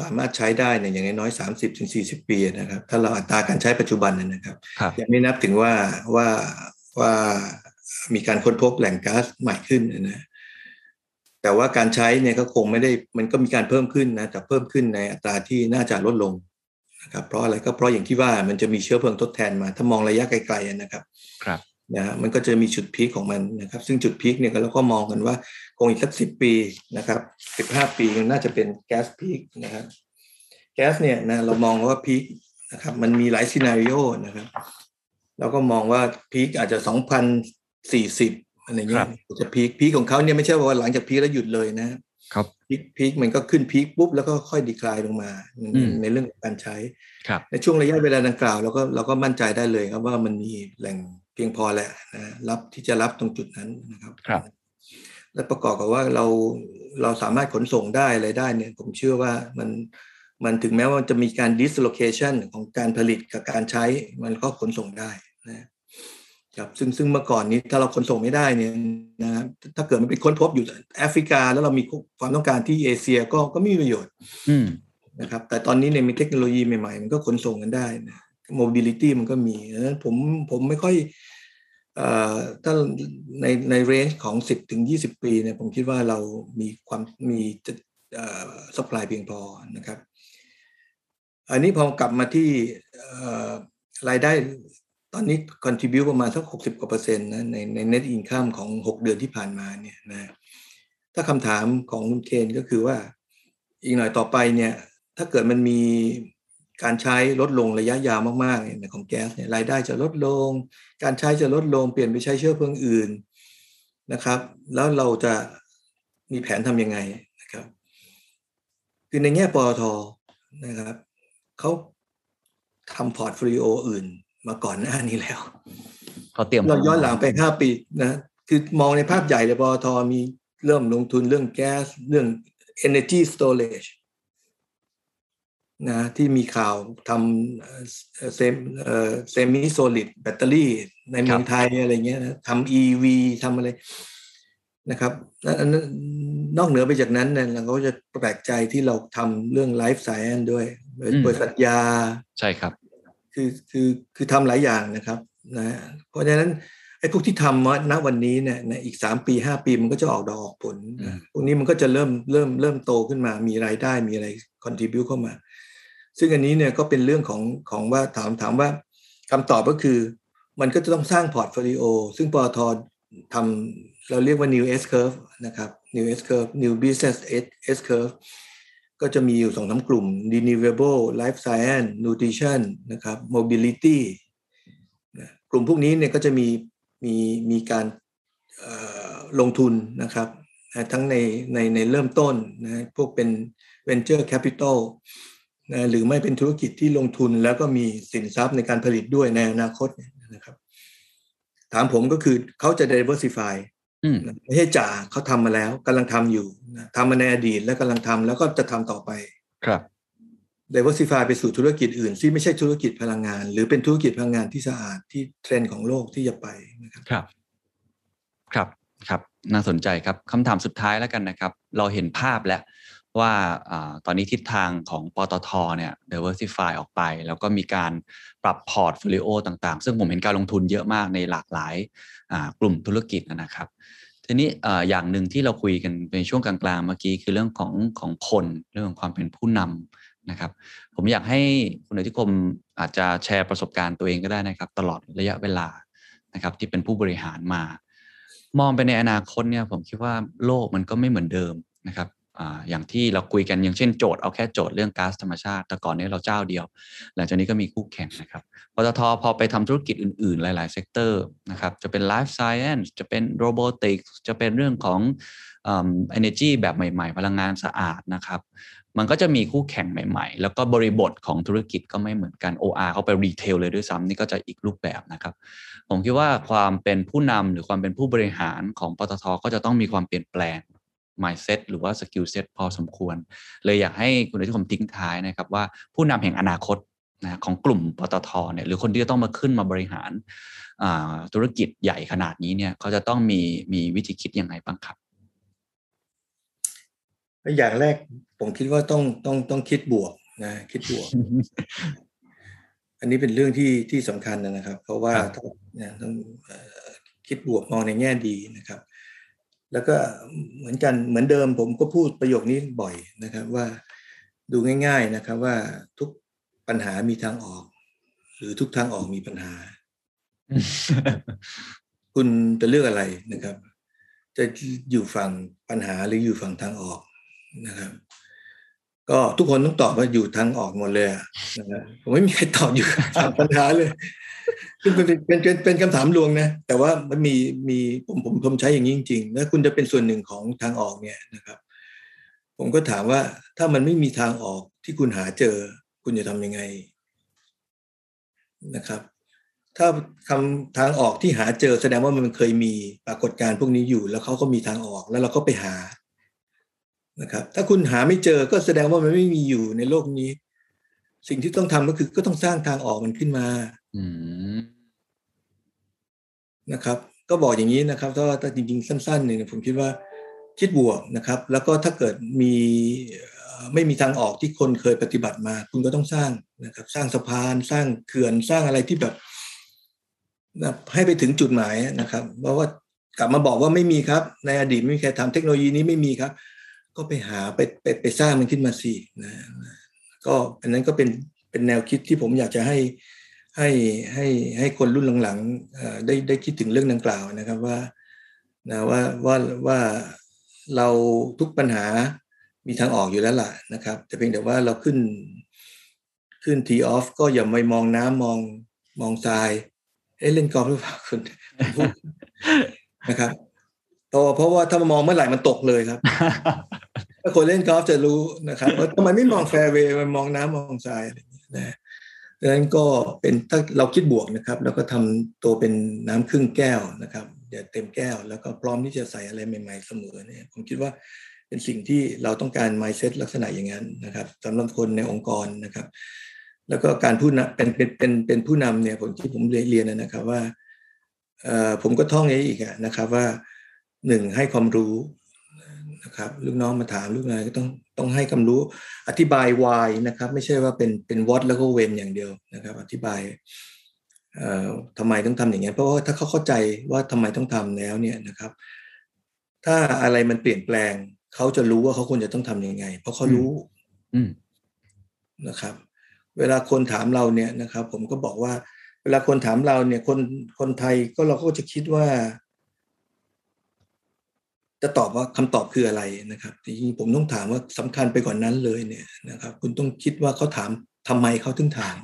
สามารถใช้ได้เนี่ยอย่างน้อยสามสิบถึงสี่สิบปีนะครับ ถ้าเราอัตราการใช้ปัจจุบันนะครับยังไม่นับถึงว่าว่าว่ามีการค้นพบแหล่งก๊าซใหม่ขึ้นนะ แต่ว่าการใช้เนี่ยก็คงไม่ได้มันก็มีการเพิ่มขึ้นนะแต่เพิ่มขึ้นในอัตราที่น่าจะลดลงนะครับเพราะอะไรก็เพราะอย่างที่ว่ามันจะมีเชื้อเพลิงทดแทนมา ถ้ามองระยะไกลๆนะครับครับนะมันก็จะมีจุดพีคของมันนะครับซึ่งจุดพีคเนี่ยเราก็มองกันว่าคงอีกสักสิบปีนะครับสิบห้าปีน่าจะเป็นแก๊สพีคนะครับแก๊สเนี่ยนะเรามองว่าพีคนะครับมันมีหลายซีนารีโอนะครับเราก็มองว่าพีคอาจจะสองพันสี่สิบ อะไรเงี้ยจะพีคพีคของเขาเนี่ยไม่ใช่ว่าหลังจากพีคแล้วหยุดเลยนะครับพีคพีคมันก็ขึ้นพีคปุ๊บแล้วก็ค่อยดีคลายลงมา ในเรื่องของการใช้ในช่วงระยะเวลาดังกล่าวเราก็เราก็มั่นใจได้เลยครับว่ามันมีแหล่งเพียงพอแหละนะรับที่จะรับตรงจุดนั้นนะครับครับ และประกอบกับว่าเราเราสามารถขนส่งได้อะไรได้เนี่ย ผมเชื่อว่ามันมันถึงแม้ว่าจะมีการ dislocation ของการผลิตกับการใช้มันก็ขนส่งได้นะ ครับซึ่งซึ่งเมื่อก่อนนี้ถ้าเราขนส่งไม่ได้เนี่ยนะครับถ้าเกิดมันเป็นค้นพบอยู่แอฟริกา แล้วเรามีความต้องการที่เอเชียก็ก็ไม่มีประโยชน์นะครับ แต่ตอนนี้เนี่ยมีเทคโนโลยีใหม่ๆ มันก็ขนส่งกันได้นะ mobility มันก็มีดังนั้นผมผมไม่ค่อยถ้าในใน range ของ 10 ถึง 20 ปีเนี่ยผมคิดว่าเรามีความมี supply เพียงพอนะครับ อันนี้พอกลับมาที่รายได้ ตอนนี้ contribute ประมาณสัก60กว่าเปอร์เซ็นต์นะในใน net income ของ6เดือนที่ผ่านมาเนี่ยนะถ้าคำถามของคุณเคนก็คือว่า อีกหน่อยต่อไปเนี่ย ถ้าเกิดมันมีการใช้ลดลงระยะยาวมากๆเนี่ยของแก๊สเนี่ยรายได้จะลดลง การใช้จะลดลงเปลี่ยนไปใช้เชื้อเพลิงอื่นนะครับ แล้วเราจะมีแผนทำยังไงนะครับ คือในแง่ปตทนะครับเขาทำ portfolio อื่น มาก่อนหน้านี้แล้วเขาเตรียมเราย้อนหลังไปห้าปีนะคือมองในภาพใหญ่เลยปตทมีเริ่มลงทุนเรื่องแก๊สเรื่อง energy storage นะที่มีข่าวทำ semi semi-solid แบตเตอรี่ในเมืองไทยอะไรเงี้ยนะทำ EV ทำอะไรนะครับนั้นนอกเหนือไปจากนั้นเนี่ยเราก็จะแปลกใจที่เราทำเรื่อง life science ด้วยบริษัทยา ใช่ครับ คือคือคือทำหลายอย่างนะครับนะเพราะฉะนั้นไอ้พวกที่ทำณวันนี้เนี่ยในอีกสามปีห้าปีมันก็จะออกดอกออกผลพวกนี้มันก็จะเริ่มเริ่มเริ่มโตขึ้นมา มีรายได้มีอะไรcontribute เข้ามา ซึ่งอันนี้เนี่ยก็เป็นเรื่องของของว่าถามถามว่าคำตอบก็คือ มันก็จะต้องสร้าง portfolio ซึ่งปตททำเราเรียกว่า new S curve นะครับ new S curve new business S curve ก็จะมีอยู่สองสากลุ่ม renewable life science nutrition นะครับ mobility กลุ่มพวกนี้เนี่ยก็จะมีมีมีการลงทุนนะครับ ทั้งในในในเริ่มต้นนะพวกเป็น venture capital นะหรือไม่เป็นธุรกิจที่ลงทุนแล้วก็มีสินทรัพย์ในการผลิตด้วยในอนาคตนะครับ ถามผมก็คือเขาจะ diversify ไม่ใช่จ่าเขาทำมาแล้วกำลังทำอยู่ ทำมาในอดีตแล้วกำลังทำแล้วก็จะทำต่อไปครับ diversify ไปสู่ธุรกิจอื่นที่ไม่ใช่ธุรกิจพลังงาน หรือเป็นธุรกิจพลังงานที่สะอาดที่เทรนด์ของโลกที่จะไปนะครับครับ ครับครับน่าสนใจครับคำถามสุดท้ายแล้วกันนะครับ เราเห็นภาพแล้วว่าอตอนนี้ทิศทางของปตทเนี่ย diversify ออกไป แล้วก็มีการปรับ portfolio ต่างๆ ซึ่งผมเห็นการลงทุนเยอะมากในหลากหลายกลุ่มธุรกิจนะครับ ทีนี้อย่างหนึ่งที่เราคุยกันในช่วงกลางๆเมื่อกี้คือเรื่องของของคนเรื่องของความเป็นผู้นำนะครับ ผมอยากให้คุณอธิคมอาจจะแชร์ประสบการณ์ตัวเองก็ได้นะครับ ตลอดระยะเวลานะครับ ที่เป็นผู้บริหารมา มองไปในอนาคตเนี่ยผมคิดว่าโลกมันก็ไม่เหมือนเดิมนะครับ อย่างที่เราคุยกันอย่างเช่นโจทย์เอาแค่โจทย์เรื่องก๊าซธรรมชาติ แต่ก่อนนี้เราเจ้าเดียว หลังจากนี้ก็มีคู่แข่งนะครับปตทพอไปทำธุรกิจอื่นๆ หลาย ๆ sector นะครับจะเป็น Life Science จะเป็น Robotics จะเป็นเรื่องของเอ่อ Energy แบบใหม่ ๆ พลังงานสะอาดนะครับมันก็จะมีคู่แข่งใหม่ ๆ แล้วก็บริบทของธุรกิจก็ไม่เหมือนกัน OR เขาไปรีเทลเลยด้วยซ้ำนี่ก็จะอีกรูปแบบนะครับ ผมคิดว่าความเป็นผู้นำหรือความเป็นผู้บริหารของปตทก็จะต้องมีความเปลี่ยนแปลง mindset หรือว่า skill set พอสมควร เลยอยากให้คุณอธิคมทิ้งท้ายนะครับว่าผู้นำแห่งอนาคตนะของกลุ่มปตทเนี่ยหรือคนที่จะต้องมาขึ้นมาบริหารอ่าธุรกิจใหญ่ขนาดนี้เนี่ยเขาจะต้องมีมีวิธีคิดยังไงบ้างครับ อย่างแรกผมคิดว่าต้องต้องต้องคิดบวกนะคิดบวก อันนี้เป็นเรื่องที่ที่สำคัญนะครับ เพราะว่าครับต้องเนี่ยต้องเอ่อคิดบวกมองในแง่ดีนะครับ แล้วก็เหมือนกันเหมือนเดิมผมก็พูดประโยคนี้บ่อยนะครับว่าดูง่าย ๆนะครับว่าทุกปัญหามีทางออก หรือทุกทางออกมีปัญหา คุณจะเลือกอะไรนะครับ จะอยู่ฝั่งปัญหาหรืออยู่ฝั่งทางออกนะครับ ก็ทุกคนต้องตอบว่าอยู่ทางออกหมดเลยอะนะครับผมไม่มีใครตอบอยู่ฝั่งปัญหาเลย ซึ่งเป็นเป็นเป็นเป็นคำถามลวงนะ แต่ว่ามันมีมีผมผมผมใช้อย่างนี้จริงๆแล้วคุณจะเป็นส่วนหนึ่งของทางออกเนี่ยนะครับ ผมก็ถามว่าถ้ามันไม่มีทางออกที่คุณหาเจอ คุณจะทำยังไงนะครับ ถ้าคำทางออกที่หาเจอแสดงว่ามันเคยมีปรากฏการณ์พวกนี้อยู่ แล้วเขาก็มีทางออกแล้วเราก็ไปหานะครับ ถ้าคุณหาไม่เจอก็แสดงว่ามันไม่มีอยู่ในโลกนี้ สิ่งที่ต้องทำก็คือก็ต้องสร้างทางออกมันขึ้นมา อืมนะครับ ก็บอกอย่างนี้นะครับถ้าถ้าจริง ๆ สั้น ๆเนี่ยผมคิดว่าคิดบวกนะครับ แล้วก็ถ้าเกิดมีไม่มีทางออกที่คนเคยปฏิบัติมา คุณก็ต้องสร้างนะครับ สร้างสะพานสร้างเขื่อนสร้างอะไรที่แบบนะให้ไปถึงจุดหมายนะครับ เพราะว่ากลับมาบอกว่าไม่มีครับ ในอดีตไม่มีใครทำเทคโนโลยีนี้ไม่มีครับ ก็ไปหาไปไปไปสร้างมันขึ้นมาสินะก็อันนั้นก็เป็นเป็นแนวคิดที่ผมอยากจะให้ ให้ให้ให้คนรุ่นหลังๆเอ่อได้ได้คิดถึงเรื่องดังกล่าวนะครับว่านะว่าว่าว่าเราทุกปัญหามีทางออกอยู่แล้วล่ะนะครับ แต่เพียงแต่ว่าเราขึ้นขึ้นทีออฟก็อย่าไปมองน้ำมองมองทราย เอ๊ะเล่นกอล์ฟหรือเปล่าคุณพูดนะครับเพราะเพราะว่าถ้ามามองเมื่อไหร่มันตกเลยครับ ถ้าคนเล่นกอล์ฟจะรู้นะครับว่าทำไมไม่มองแฟร์เวย์มันมองน้ำมองทรายอะไรอย่างเงี้ยนะ ดังนั้นก็เป็นถ้าเราคิดบวกนะครับ แล้วก็ทำตัวเป็นน้ำครึ่งแก้วนะครับอย่าเต็มแก้ว แล้วก็พร้อมที่จะใส่อะไรใหม่ ๆเสมอเนี่ยผมคิดว่าเป็นสิ่งที่เราต้องการ mindset ลักษณะอย่างนั้นนะครับสำหรับคนในองค์กรนะครับ แล้วก็การผู้นำเป็นเป็นเป็นเป็นผู้นำเนี่ยผมที่ผมเรียนนะครับว่าเอ่อผมก็ท่องอย่างนี้อีกนะครับว่าหนึ่งให้ความรู้ นะครับลูกน้องมาถามลูกนายก็ต้องต้องให้ความรู้อธิบาย why นะครับ ไม่ใช่ว่าเป็นเป็น what แล้วก็ when อย่างเดียวนะครับ อธิบายเอ่อทำไมต้องทำอย่างเงี้ยเพราะว่าถ้าเขาเข้าใจว่าทำไมต้องทำแล้วเนี่ยนะครับ ถ้าอะไรมันเปลี่ยนแปลง เขาจะรู้ว่าเขาควรจะต้องทำยังไง เพราะเขารู้ อืมนะครับ เวลาคนถามเราเนี่ยนะครับ ผมก็บอกว่า เวลาคนถามเราเนี่ย คนคนไทยก็เราก็จะคิดว่า จะตอบว่าคำตอบคืออะไรนะครับจริงๆผมต้องถามว่าสำคัญไปกว่านนั้นเลยเนี่ยนะครับ คุณต้องคิดว่าเขาถามทำไมเขาถึงถาม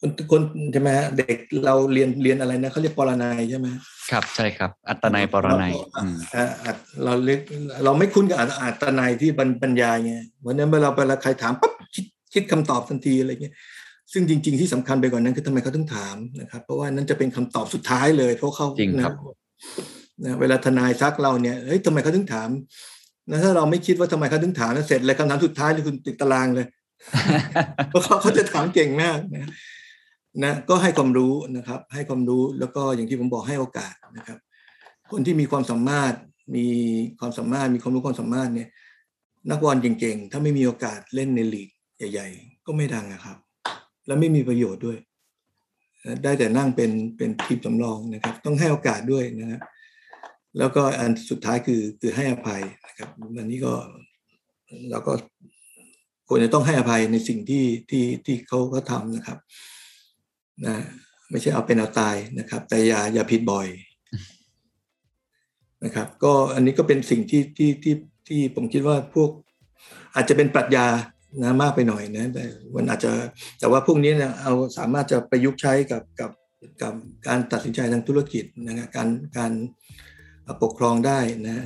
คนคนใช่ไหมฮะเด็กเราเรียนเรียนอะไรนะเขาเรียกปรนัยใช่ไหมครับใช่ครับ อัตนัยปรนัยอืมอ่าอัดเราเรียกเราไม่คุ้นกับอัตอัตนัยที่บรรบรรยายไงเพราะฉะนั้นเวลาเวลาใครถามปั๊บคิดคิดคำตอบทันทีอะไรเงี้ยซึ่งจริง ๆ ที่สำคัญไปกว่านนั้นคือทำไมเขาถึงถามนะครับ เพราะว่านั้นจะเป็นคำตอบสุดท้ายเลยเพราะเขาจริงครับ นะเวลาทนายซักเราเนี่ยเฮ้ยทำไมเขาถึงถามนะถ้าเราไม่คิดว่าทำไมเขาถึงถามแล้วเสร็จเลยคำถามสุดท้ายเลยคุณติดตารางเลยเพราะเขาเขาจะถามเก่งมากนะนะก็ให้ความรู้นะครับ ให้ความรู้แล้วก็อย่างที่ผมบอกให้โอกาสนะครับ คนที่มีความสามารถมีความสามารถมีความรู้ความสามารถเนี่ย นักบอลเก่งๆ ถ้าไม่มีโอกาสเล่นในลีกใหญ่ ๆ ก็ไม่ดังนะครับ แล้วไม่มีประโยชน์ด้วย ได้แต่นั่งเป็นเป็นทีมสำรองนะครับ ต้องให้โอกาสด้วยนะครับ แล้วก็อันสุดท้ายคือคือให้อภัยนะครับอันนี้ก็เราก็ควรจะต้องให้อภัยในสิ่งที่ที่ที่เขาเขาทำนะครับนะไม่ใช่เอาเป็นเอาตายนะครับ แต่อย่าอย่าผิดบ่อยนะครับ ก็อันนี้ก็เป็นสิ่งที่ที่ที่ที่ผมคิดว่าพวกอาจจะเป็นปรัชญานะมากไปหน่อยนะแต่มันอาจจะแต่ว่าพวกนี้เนี่ยเอาสามารถจะประยุกต์ใช้กับกับกับการตัดสินใจทางธุรกิจนะครับการการ ปกครองได้นะ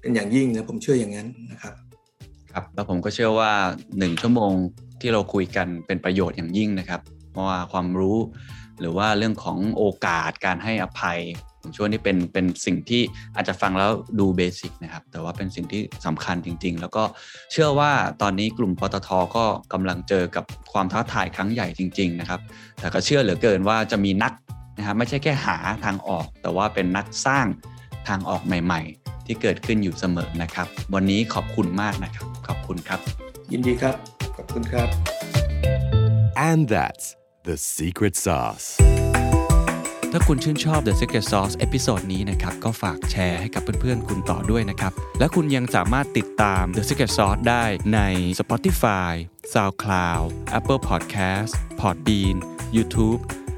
เป็นอย่างยิ่งนะผมเชื่ออย่างนั้นนะครับ ครับแล้วผมก็เชื่อว่าหนึ่งชั่วโมงที่เราคุยกันเป็นประโยชน์อย่างยิ่งนะครับ เพราะว่าความรู้หรือว่าเรื่องของโอกาสการให้อภัย ผมเชื่อนี่เป็นเป็นสิ่งที่อาจจะฟังแล้วดูเบสิกนะครับ แต่ว่าเป็นสิ่งที่สำคัญจริง ๆ แล้วก็เชื่อว่าตอนนี้กลุ่มปตทก็กำลังเจอกับความท้าทายครั้งใหญ่จริง ๆ นะครับ แต่ก็เชื่อเหลือเกินว่าจะมีนักนะครับไม่ใช่แค่หาทางออก แต่ว่าเป็นนักสร้าง ทางออกใหม่ๆ ที่เกิดขึ้นอยู่เสมอนะครับ วันนี้ขอบคุณมากนะครับ ขอบคุณครับ ยินดีครับ ขอบคุณครับ And that's the secret sauce. ถ้าคุณชื่นชอบ The Secret Sauce episode นี้นะครับ ก็ฝากแชร์ให้กับเพื่อนๆ คุณต่อด้วยนะครับ และคุณยังสามารถติดตาม The Secret Sauce ได้ใน Spotify, SoundCloud, Apple Podcast, Podbean, YouTube